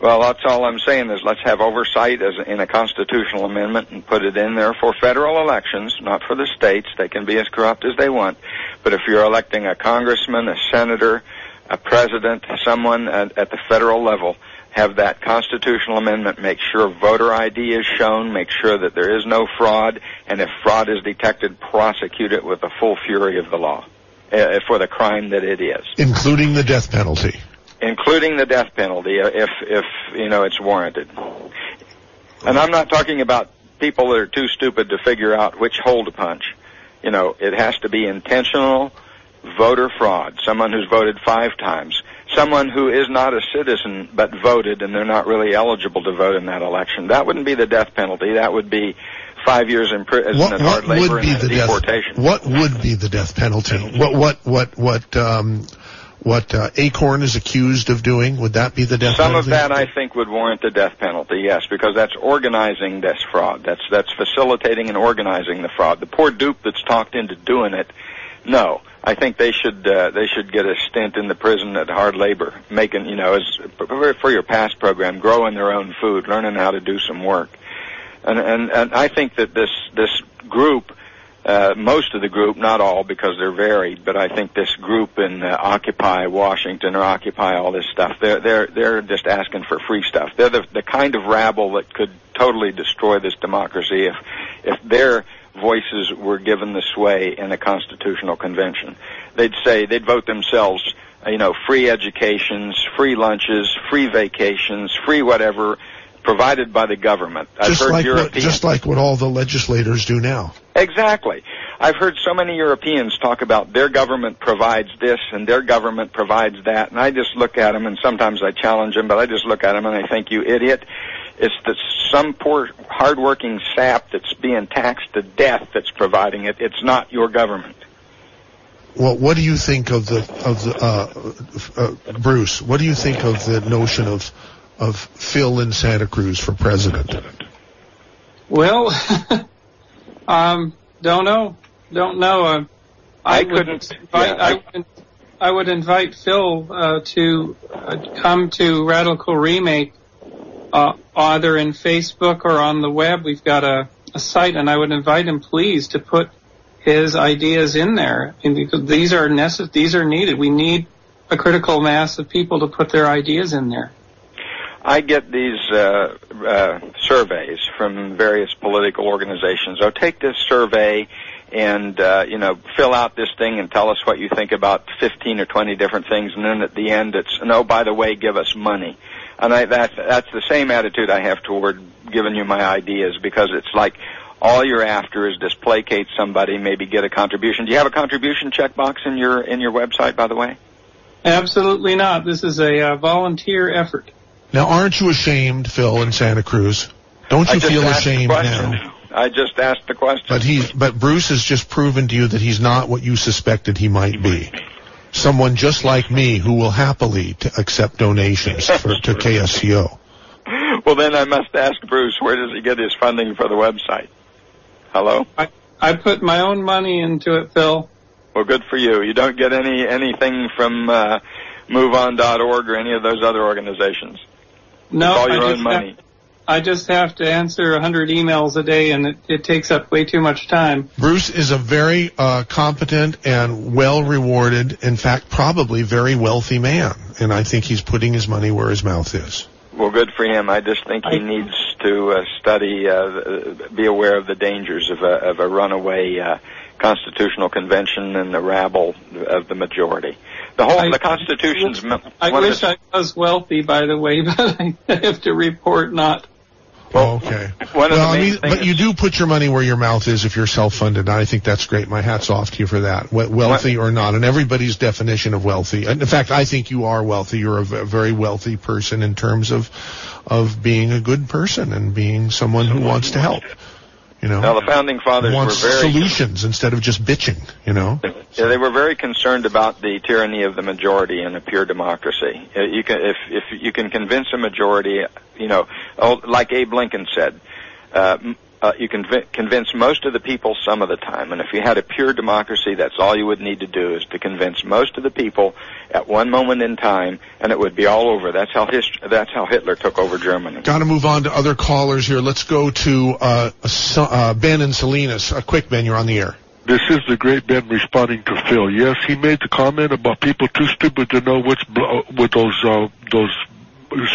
Speaker 12: Well, that's all I'm saying is let's have oversight as in a constitutional amendment and put it in there for federal elections, not for the states. They can be as corrupt as they want. But if you're electing a congressman, a senator, a president, someone at, at the federal level, have that constitutional amendment make sure voter ID is shown, make sure that there is no fraud, and if fraud is detected, prosecute it with the full fury of the law uh, for the crime that it is
Speaker 3: including the death penalty.
Speaker 12: including the death penalty uh, if if you know it's warranted. And I'm not talking about people that are too stupid to figure out which hole to punch. You know, it has to be intentional voter fraud. Someone who's voted five times. Someone who is not a citizen but voted and they're not really eligible to vote in that election. That wouldn't be the death penalty. That would be five years in prison
Speaker 3: What,
Speaker 12: and hard labor
Speaker 3: would be
Speaker 12: and
Speaker 3: the
Speaker 12: deportation.
Speaker 3: death? What would be the death penalty? What what what what um, what uh, Acorn is accused of doing? Would that be the death
Speaker 12: Some
Speaker 3: penalty?
Speaker 12: of that I think would warrant the death penalty, yes, because that's organizing this fraud. That's that's facilitating and organizing the fraud. The poor dupe that's talked into doing it, no. I think they should uh, they should get a stint in the prison at hard labor, making you know as for your past program, growing their own food, learning how to do some work, and and and I think that this this group uh, most of the group, not all because they're varied, but I think this group in uh, Occupy Washington or Occupy all this stuff, they're they're they're just asking for free stuff. They're the the kind of rabble that could totally destroy this democracy if if their voices were given the sway in a constitutional convention. They'd say they'd vote themselves, uh, you know, free educations, free lunches, free vacations, free whatever provided by the government. I've
Speaker 3: just
Speaker 12: heard
Speaker 3: like what, just like what all the legislators do now.
Speaker 12: Exactly. I've heard so many Europeans talk about their government provides this and their government provides that, and I just look at them and sometimes I challenge them, but I just look at them and I think, you idiot. It's the, some poor, hardworking sap that's being taxed to death that's providing it. It's not your government.
Speaker 3: Well, what do you think of the of the uh, uh, Bruce? What do you think of the notion of of Phil in Santa Cruz for president?
Speaker 4: Well, um, don't know, don't know. Uh,
Speaker 12: I
Speaker 4: would
Speaker 12: couldn't-
Speaker 4: Invite,
Speaker 12: yeah,
Speaker 4: I,
Speaker 12: I-
Speaker 4: would, I would invite Phil uh, to uh, come to Radical Remake, uh, either in Facebook or on the web. We've got a, a site, and I would invite him, please, to put his ideas in there. And because these are necess- these are needed. We need a critical mass of people to put their ideas in there.
Speaker 12: I get these uh, uh, surveys from various political organizations. Oh, take this survey and uh, you know fill out this thing and tell us what you think about 15 or 20 different things, and then at the end it's no. By the way, give us money. And I, that's that's the same attitude I have toward giving you my ideas because it's like all you're after is just placate somebody, maybe get a contribution. Do you have a contribution checkbox in your in your website, by the way?
Speaker 4: Absolutely not. This is a uh, volunteer effort.
Speaker 3: Now, aren't you ashamed, Phil in Santa Cruz? Don't
Speaker 12: I
Speaker 3: you
Speaker 12: just
Speaker 3: feel
Speaker 12: asked the
Speaker 3: ashamed
Speaker 12: question.
Speaker 3: now?
Speaker 12: I just asked the question.
Speaker 3: But he, but Bruce has just proven to you that he's not what you suspected he might be. Someone just like me who will happily to accept donations for, to KSCO.
Speaker 12: Well, then I must ask Bruce, where does he get his funding for the website? Hello?
Speaker 4: I, I put my own money into it, Phil.
Speaker 12: Well, good for you. You don't get any anything from uh, MoveOn.org or any of those other organizations.
Speaker 4: No,
Speaker 12: it's all your
Speaker 4: I
Speaker 12: own
Speaker 4: just
Speaker 12: money.
Speaker 4: Have, I just have to answer a hundred emails a day, and it, it takes up way too much time.
Speaker 3: Bruce is a very uh, competent and well rewarded, in fact, probably very wealthy man, and I think he's putting his money where his mouth is.
Speaker 12: Well, good for him. I just think he needs to uh, study, uh, be aware of the dangers of a, of a runaway uh, constitutional convention and the rabble of the majority. The whole
Speaker 4: I-
Speaker 12: the Constitution's
Speaker 4: I wish I was wealthy, by the way, but I have to report not.
Speaker 3: Oh, okay.
Speaker 12: One
Speaker 3: well, I mean, but you do put your money where your mouth is if you're self-funded. and I think that's great. My hat's off to you for that, we- wealthy or not. And everybody's definition of wealthy. And in fact, I think you are wealthy. You're a very wealthy person in terms of of being a good person and being someone who wants to help. You know,
Speaker 12: Now, the founding fathers
Speaker 3: wants
Speaker 12: were very
Speaker 3: solutions instead of just bitching. You know.
Speaker 12: Yeah, they were very concerned about the tyranny of the majority in a pure democracy. Uh, You can, if if you can convince a majority, you know, oh, like Abe Lincoln said, uh, uh, you can vi- convince most of the people some of the time. And if you had a pure democracy, that's all you would need to do is to convince most of the people at one moment in time, and it would be all over. That's how hist- That's how Hitler took over Germany.
Speaker 3: Got to move on to other callers here. Let's go to uh, uh, Ben and Salinas. Uh, quick, Ben, you're on the air.
Speaker 13: This is the great Ben responding to Phil. Yes, he made the comment about people too stupid to know which blo- with those uh, those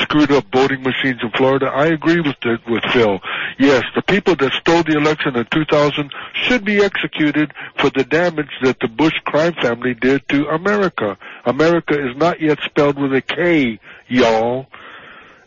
Speaker 13: screwed up voting machines in Florida. I agree with the, with Phil. Yes, the people that stole the election in 2000 should be executed for the damage that the Bush crime family did to America. America is not yet spelled with a K, y'all.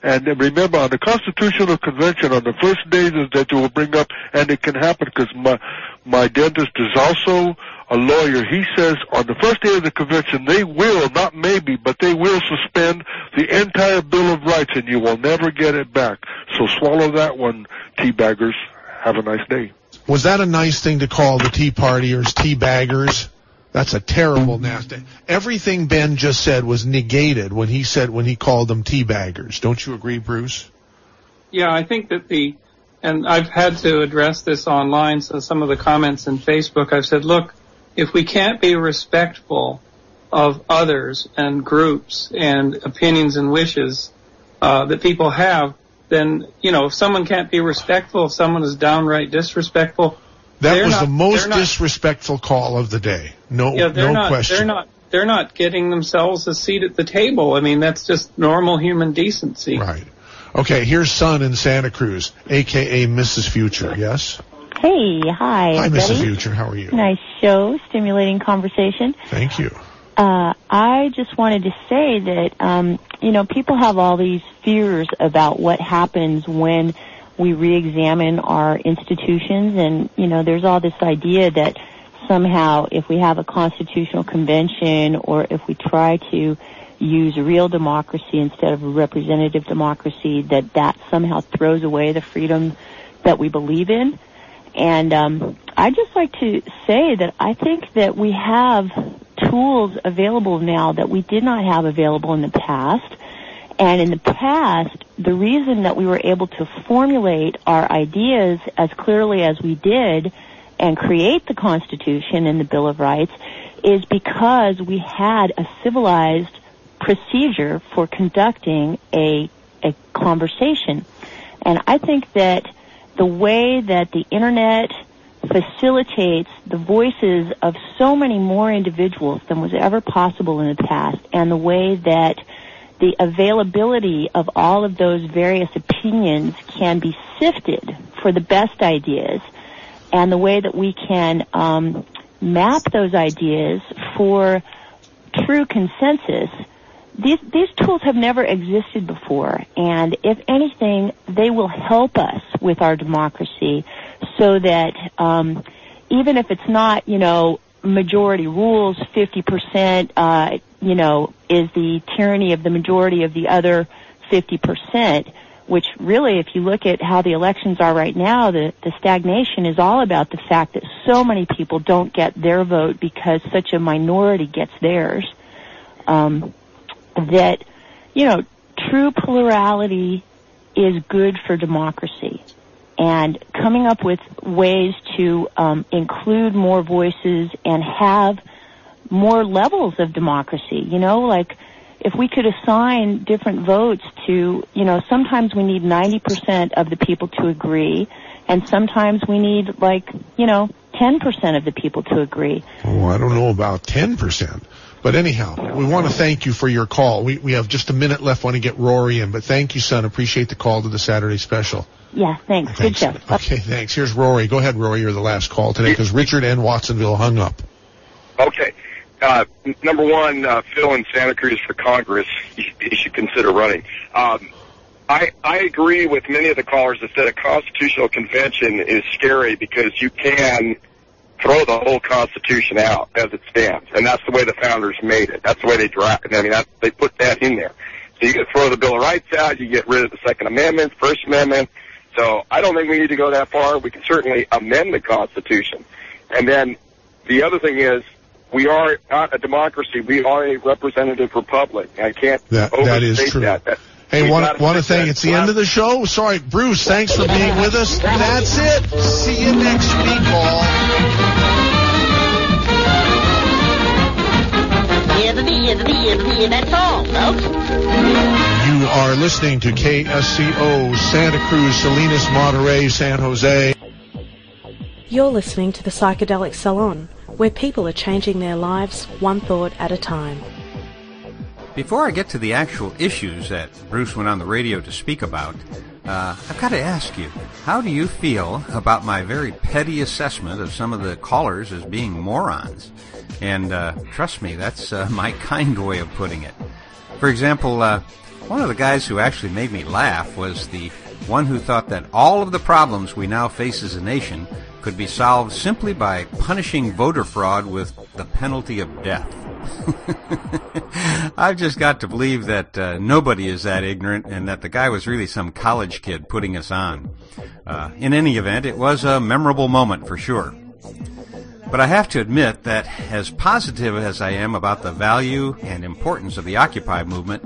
Speaker 13: And remember, on the Constitutional Convention, on the first day that you will bring up, and it can happen because my my dentist is also a lawyer. He says on the first day of the convention, they will, not maybe, but they will suspend the entire Bill of Rights, and you will never get it back. So swallow that one, teabaggers. Have a nice day.
Speaker 3: Was that a nice thing to call the Tea Partiers tea baggers? That's a terrible, nasty. Everything Ben just said was negated when he said when he called them tea baggers. Don't you agree, Bruce?
Speaker 4: Yeah, I think that the, and I've had to address this online, so some of the comments in Facebook, I've said, look, if we can't be respectful of others and groups and opinions and wishes uh, that people have, then, you know, if someone can't be respectful, if someone is downright disrespectful,
Speaker 3: That
Speaker 4: they're
Speaker 3: was
Speaker 4: not-
Speaker 3: the most
Speaker 4: not-
Speaker 3: disrespectful call of the day. No,
Speaker 4: yeah,
Speaker 3: no
Speaker 4: not,
Speaker 3: question.
Speaker 4: they're not, they're not getting themselves a seat at the table. I mean, that's just normal human decency.
Speaker 3: Right. Okay, here's Sun in Santa Cruz, aka Mrs. Future. Yes.
Speaker 14: Hey, hi,
Speaker 3: Hi,
Speaker 14: everybody.
Speaker 3: Mrs. Future. How are you?
Speaker 14: Nice show, stimulating conversation.
Speaker 3: Thank you.
Speaker 14: Uh, I just wanted to say that, um, you know, people have all these fears about what happens when we re-examine our institutions and, you know, there's all this idea that somehow if we have a constitutional convention or if we try to use real democracy instead of representative democracy, that that somehow throws away the freedom that we believe in. And um, I'd just like to say that I think that we have tools available now that we did not have available in the past. And in the past, the reason that we were able to formulate our ideas as clearly as we did and create the Constitution and the Bill of Rights is because we had a civilized procedure for conducting a, a conversation. And I think that the way that the internet facilitates the voices of so many more individuals than was ever possible in the past and the way that the availability of all of those various opinions can be sifted for the best ideas and the way that we can um, map those ideas for true consensus. These these tools have never existed before, and if anything, they will help us with our democracy, so that um, even if it's not, you know, majority rules, fifty percent, uh, you know, is the tyranny of the majority of the other fifty percent. Which really, if you look at how the elections are right now, the, the stagnation is all about the fact that so many people don't get their vote because such a minority gets theirs. Um, that, you know, true plurality is good for democracy. And coming up with ways to um, include more voices and have more levels of democracy, you know, like if we could assign different votes to, you know, sometimes we need 90% of the people to agree, and sometimes we need like, you know, 10% of the people to agree.
Speaker 3: Oh, I don't know about 10%. But anyhow, we want to thank you for your call. We, we have just a minute left. Want to get Rory in, but thank you, son. Appreciate the call to the Saturday special.
Speaker 14: Yeah, thanks. thanks. Good show.
Speaker 3: Okay, thanks. Here's Rory. Go ahead, Rory. You're the last call today because Richard and Watsonville hung up.
Speaker 15: Okay. Uh, number one, uh, Phil in Santa Cruz for Congress, you, you should consider running. Um, I, I agree with many of the callers that said a constitutional convention is scary because you can throw the whole Constitution out as it stands. And that's the way the founders made it. That's the way they drafted I mean, that, they put that in there. So you can throw the Bill of Rights out, you get rid of the Second Amendment, First Amendment. So I don't think we need to go that far. We can certainly amend the Constitution. And then the other thing is, we are not a democracy. We are a representative republic. I can't
Speaker 3: that,
Speaker 15: overstate
Speaker 3: that. Is true.
Speaker 15: that. that
Speaker 3: Hey, want, want to thank. It's the end of the show. Sorry, Bruce. Thanks for being with us. That's it. See you next week, all.
Speaker 16: That's all, folks.
Speaker 3: You are listening to KSCO Santa Cruz, Salinas, Monterey, San Jose.
Speaker 17: You're listening to the Psychedelic Salon, where people are changing their lives one thought at a time.
Speaker 2: Before I get to the actual issues that Bruce went on the radio to speak about, uh, I've got to ask you, how do you feel about my very petty assessment of some of the callers as being morons? And uh, trust me, that's uh, my kind way of putting it. For example, uh, one of the guys who actually made me laugh was the one who thought that all of the problems we now face as a nation could be solved simply by punishing voter fraud with the penalty of death. I've just got to believe that uh, nobody is that ignorant and that the guy was really some college kid putting us on. Uh, in any event, it was a memorable moment for sure. But I have to admit that as positive as I am about the value and importance of the Occupy movement,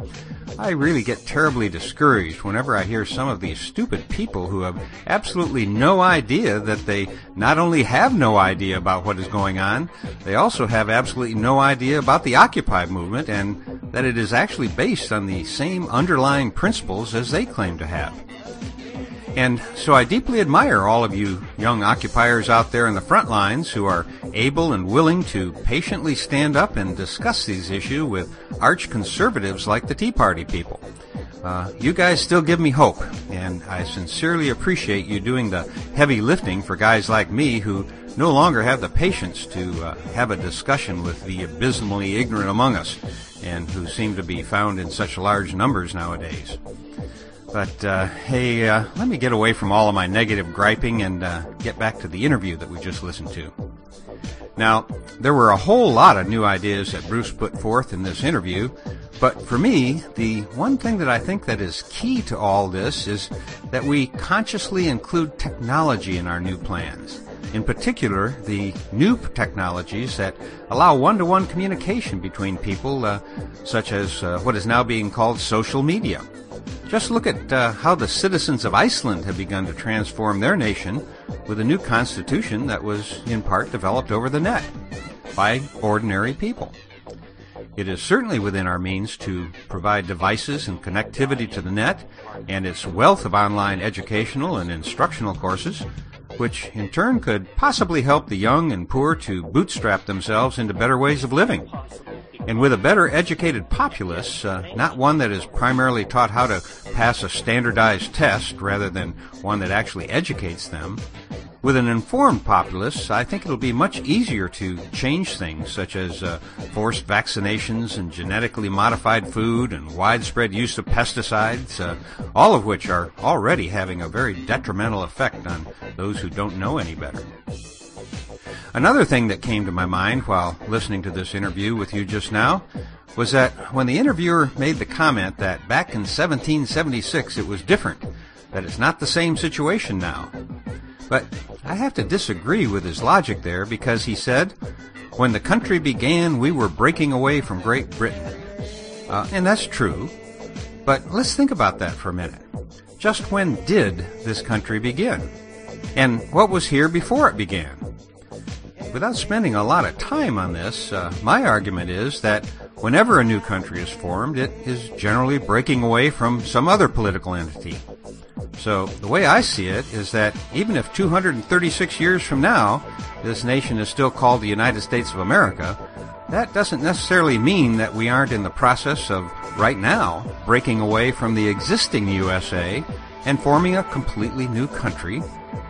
Speaker 2: I really get terribly discouraged whenever I hear some of these stupid people who have absolutely no idea that they not only have no idea about what is going on, they also have absolutely no idea about the Occupy movement and that it is actually based on the same underlying principles as they claim to have. And so I deeply admire all of you young occupiers out there in the front lines who are able and willing to patiently stand up and discuss these issues with arch conservatives like the Tea Party people. Uh, you guys still give me hope, and I sincerely appreciate you doing the heavy lifting for guys like me who no longer have the patience to uh, have a discussion with the abysmally ignorant among us, and who seem to be found in such large numbers nowadays. But uh, hey, uh, let me get away from all of my negative griping and uh, get back to the interview that we just listened to. Now, there were a whole lot of new ideas that Bruce put forth in this interview, but for me, the one thing that I think that is key to all this is that we consciously include technology in our new plans. In particular, the new technologies that allow one-to-one communication between people, uh, such as uh, what is now being called social media. Just look at uh, how the citizens of Iceland have begun to transform their nation with a new constitution that was in part developed over the net by ordinary people. It is certainly within our means to provide devices and connectivity to the net and its wealth of online educational and instructional courses, which in turn could possibly help the young and poor to bootstrap themselves into better ways of living. And with a better educated populace, uh, not one that is primarily taught how to pass a standardized test rather than one that actually educates them, with an informed populace, I think it'll be much easier to change things such as uh, forced vaccinations and genetically modified food and widespread use of pesticides, uh, all of which are already having a very detrimental effect on those who don't know any better. Another thing that came to my mind while listening to this interview with you just now was that when the interviewer made the comment that back in 1776 it was different, that it's not the same situation now. But I have to disagree with his logic there because he said, when the country began, we were breaking away from Great Britain. Uh, and that's true. But let's think about that for a minute. Just when did this country begin? And what was here before it began? Without spending a lot of time on this, uh, my argument is that whenever a new country is formed, it is generally breaking away from some other political entity. So the way I see it is that even if 236 years from now, this nation is still called the United States of America, that doesn't necessarily mean that we aren't in the process of, right now, breaking away from the existing USA and forming a completely new country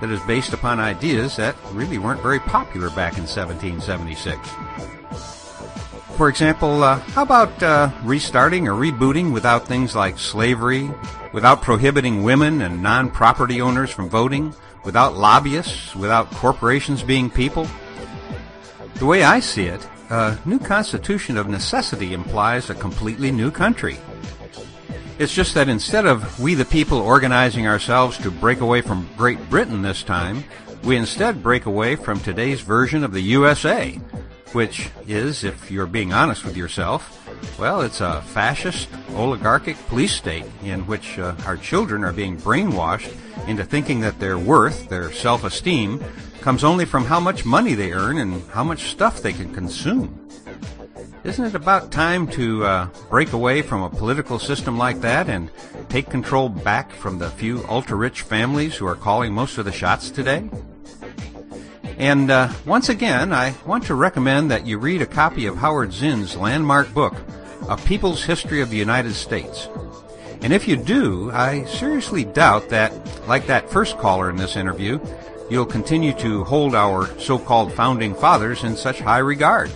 Speaker 2: that is based upon ideas that really weren't very popular back in 1776. For example, uh, how about uh, restarting or rebooting without things like slavery, without prohibiting women and non-property owners from voting, without lobbyists, without corporations being people? The way I see it, a new constitution of necessity implies a completely new country. It's just that instead of we the people organizing ourselves to break away from Great Britain this time, we instead break away from today's version of the USA, which is, if you're being honest with yourself, well, it's a fascist, oligarchic police state in which uh, our children are being brainwashed into thinking that their worth, their self-esteem, comes only from how much money they earn and how much stuff they can consume. Isn't it about time to uh, break away from a political system like that and take control back from the few ultra-rich families who are calling most of the shots today? And uh, once again, I want to recommend that you read a copy of Howard Zinn's landmark book, A People's History of the United States. And if you do, I seriously doubt that, like that first caller in this interview, you'll continue to hold our so-called founding fathers in such high regard.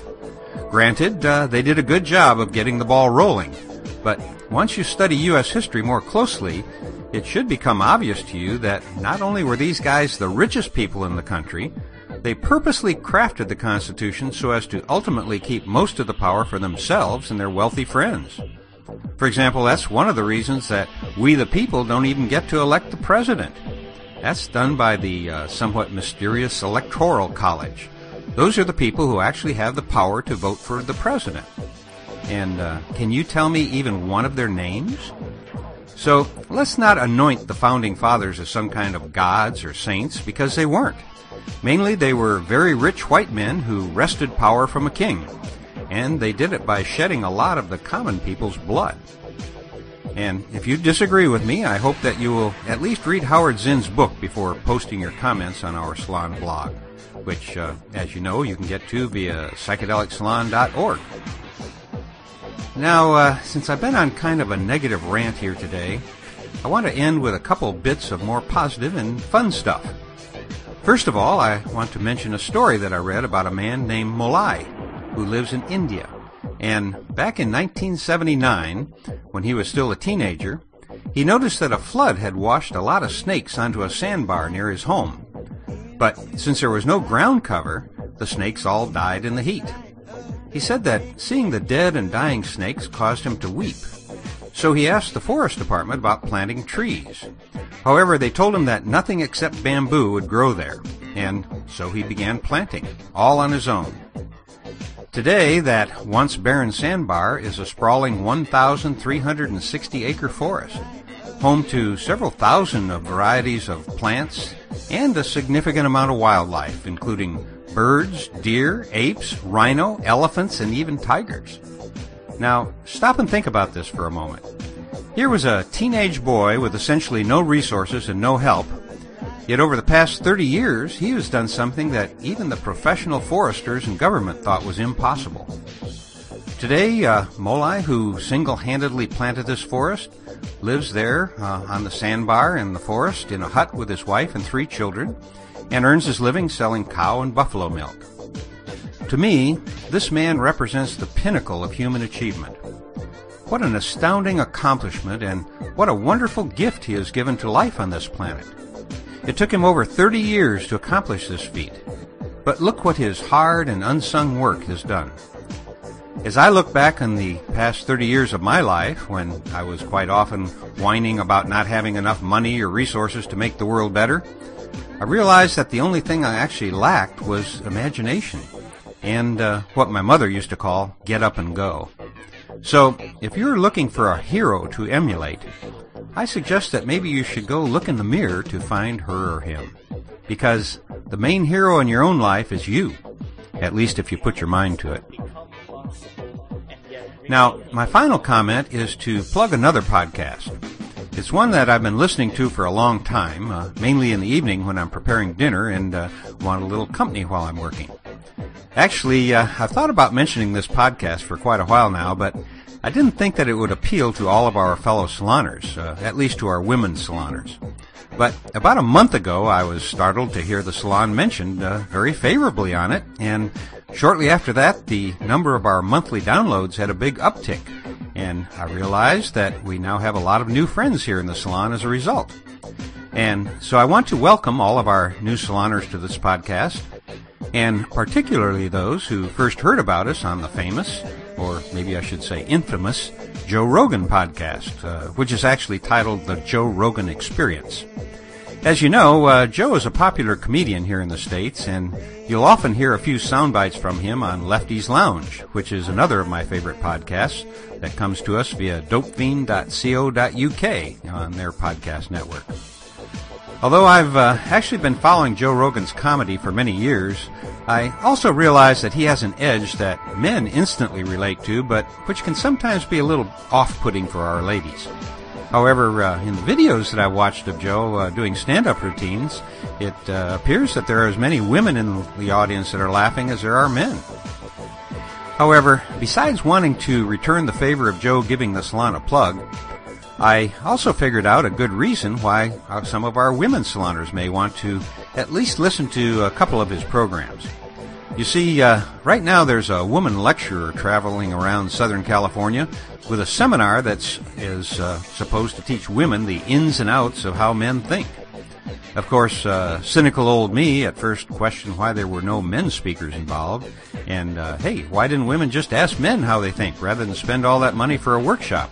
Speaker 2: Granted, uh, they did a good job of getting the ball rolling, but once you study U.S. history more closely, it should become obvious to you that not only were these guys the richest people in the country, they purposely crafted the Constitution so as to ultimately keep most of the power for themselves and their wealthy friends. For example, that's one of the reasons that we the people don't even get to elect the president. That's done by the uh, somewhat mysterious Electoral College. Those are the people who actually have the power to vote for the president. And uh, can you tell me even one of their names? So let's not anoint the founding fathers as some kind of gods or saints because they weren't. Mainly they were very rich white men who wrested power from a king, and they did it by shedding a lot of the common people's blood. And if you disagree with me, I hope that you will at least read Howard Zinn's book before posting your comments on our salon blog, which, uh, as you know, you can get to via psychedelicsalon.org. Now, uh, since I've been on kind of a negative rant here today, I want to end with a couple bits of more positive and fun stuff. First of all, I want to mention a story that I read about a man named Molai who lives in India. And back in 1979, when he was still a teenager, he noticed that a flood had washed a lot of snakes onto a sandbar near his home. But since there was no ground cover, the snakes all died in the heat. He said that seeing the dead and dying snakes caused him to weep. So he asked the forest department about planting trees. However, they told him that nothing except bamboo would grow there, and so he began planting, all on his own. Today, that once barren sandbar is a sprawling 1,360 acre forest, home to several thousand of varieties of plants and a significant amount of wildlife, including birds, deer, apes, rhino, elephants, and even tigers. Now, stop and think about this for a moment. Here was a teenage boy with essentially no resources and no help. Yet over the past 30 years, he has done something that even the professional foresters and government thought was impossible. Today, uh, Molai, who single-handedly planted this forest, lives there uh, on the sandbar in the forest in a hut with his wife and three children, and earns his living selling cow and buffalo milk. To me, this man represents the pinnacle of human achievement. What an astounding accomplishment and what a wonderful gift he has given to life on this planet. It took him over 30 years to accomplish this feat. But look what his hard and unsung work has done. As I look back on the past 30 years of my life, when I was quite often whining about not having enough money or resources to make the world better, I realized that the only thing I actually lacked was imagination and uh, what my mother used to call get up and go. So, if you're looking for a hero to emulate, I suggest that maybe you should go look in the mirror to find her or him. Because the main hero in your own life is you, at least if you put your mind to it. Now, my final comment is to plug another podcast. It's one that I've been listening to for a long time, uh, mainly in the evening when I'm preparing dinner and uh, want a little company while I'm working. Actually, uh, I've thought about mentioning this podcast for quite a while now, but I didn't think that it would appeal to all of our fellow saloners, uh, at least to our women saloners. But about a month ago, I was startled to hear the salon mentioned uh, very favorably on it, and shortly after that, the number of our monthly downloads had a big uptick, and I realized that we now have a lot of new friends here in the salon as a result. And so I want to welcome all of our new saloners to this podcast, and particularly those who first heard about us on the famous, or maybe I should say infamous, Joe Rogan podcast, uh, which is actually titled The Joe Rogan Experience. As you know, uh, Joe is a popular comedian here in the States, and you'll often hear a few sound bites from him on Lefty's Lounge, which is another of my favorite podcasts that comes to us via dopefiend.co.uk on their podcast network. Although I've uh, actually been following Joe Rogan's comedy for many years, I also realize that he has an edge that men instantly relate to, but which can sometimes be a little off-putting for our ladies. However, uh, in the videos that I've watched of Joe uh, doing stand-up routines, it uh, appears that there are as many women in the audience that are laughing as there are men. However, besides wanting to return the favor of Joe giving the salon a plug, I also figured out a good reason why some of our women saloners may want to at least listen to a couple of his programs. You see, uh, right now there's a woman lecturer traveling around Southern California with a seminar that is uh, supposed to teach women the ins and outs of how men think. Of course, uh, cynical old me at first questioned why there were no men speakers involved, and uh, hey, why didn't women just ask men how they think rather than spend all that money for a workshop?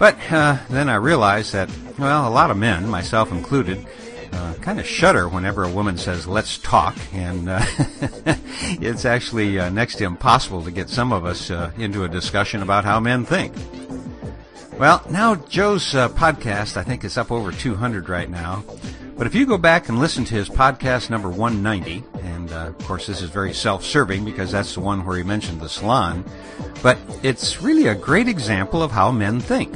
Speaker 2: But uh, then I realized that, well, a lot of men, myself included, uh, kind of shudder whenever a woman says, let's talk. And uh, it's actually uh, next to impossible to get some of us uh, into a discussion about how men think. Well, now Joe's uh, podcast, I think, is up over 200 right now. But if you go back and listen to his podcast number 190, and uh, of course this is very self-serving because that's the one where he mentioned the salon, but it's really a great example of how men think.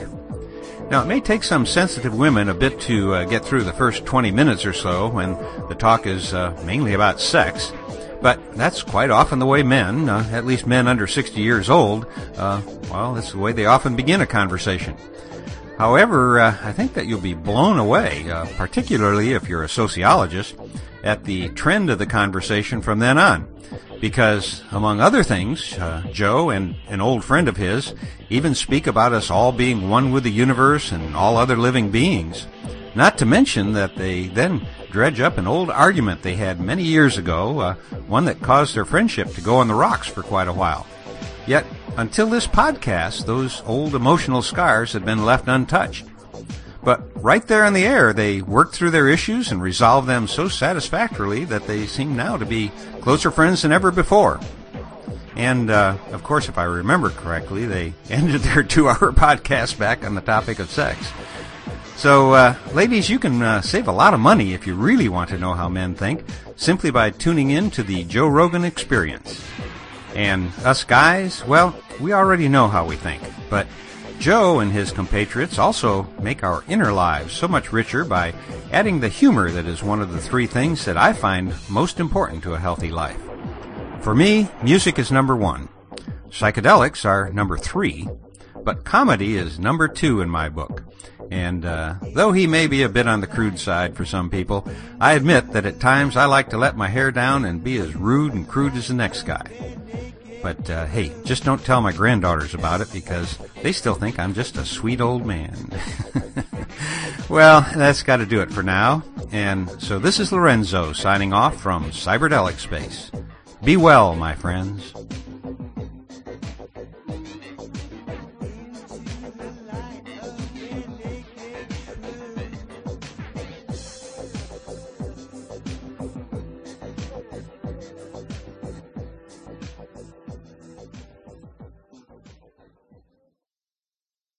Speaker 2: Now, it may take some sensitive women a bit to uh, get through the first 20 minutes or so when the talk is uh, mainly about sex, but that's quite often the way men, uh, at least men under 60 years old, uh, well, that's the way they often begin a conversation. However, uh, I think that you'll be blown away, uh, particularly if you're a sociologist, at the trend of the conversation from then on. Because, among other things, uh, Joe and an old friend of his even speak about us all being one with the universe and all other living beings. Not to mention that they then dredge up an old argument they had many years ago, uh, one that caused their friendship to go on the rocks for quite a while. Yet, until this podcast, those old emotional scars had been left untouched. But right there in the air, they worked through their issues and resolved them so satisfactorily that they seem now to be closer friends than ever before. And, uh, of course, if I remember correctly, they ended their two hour podcast back on the topic of sex. So, uh, ladies, you can uh, save a lot of money if you really want to know how men think simply by tuning in to the Joe Rogan experience. And us guys, well, we already know how we think, but Joe and his compatriots also make our inner lives so much richer by adding the humor that is one of the three things that I find most important to a healthy life. For me, music is number one. Psychedelics are number three, but comedy is number two in my book. And uh, though he may be a bit on the crude side for some people, I admit that at times I like to let my hair down and be as rude and crude as the next guy. But uh, hey, just don't tell my granddaughters about it because they still think I'm just a sweet old man. well, that's got to do it for now. And so this is Lorenzo signing off from Cyberdelic Space. Be well, my friends.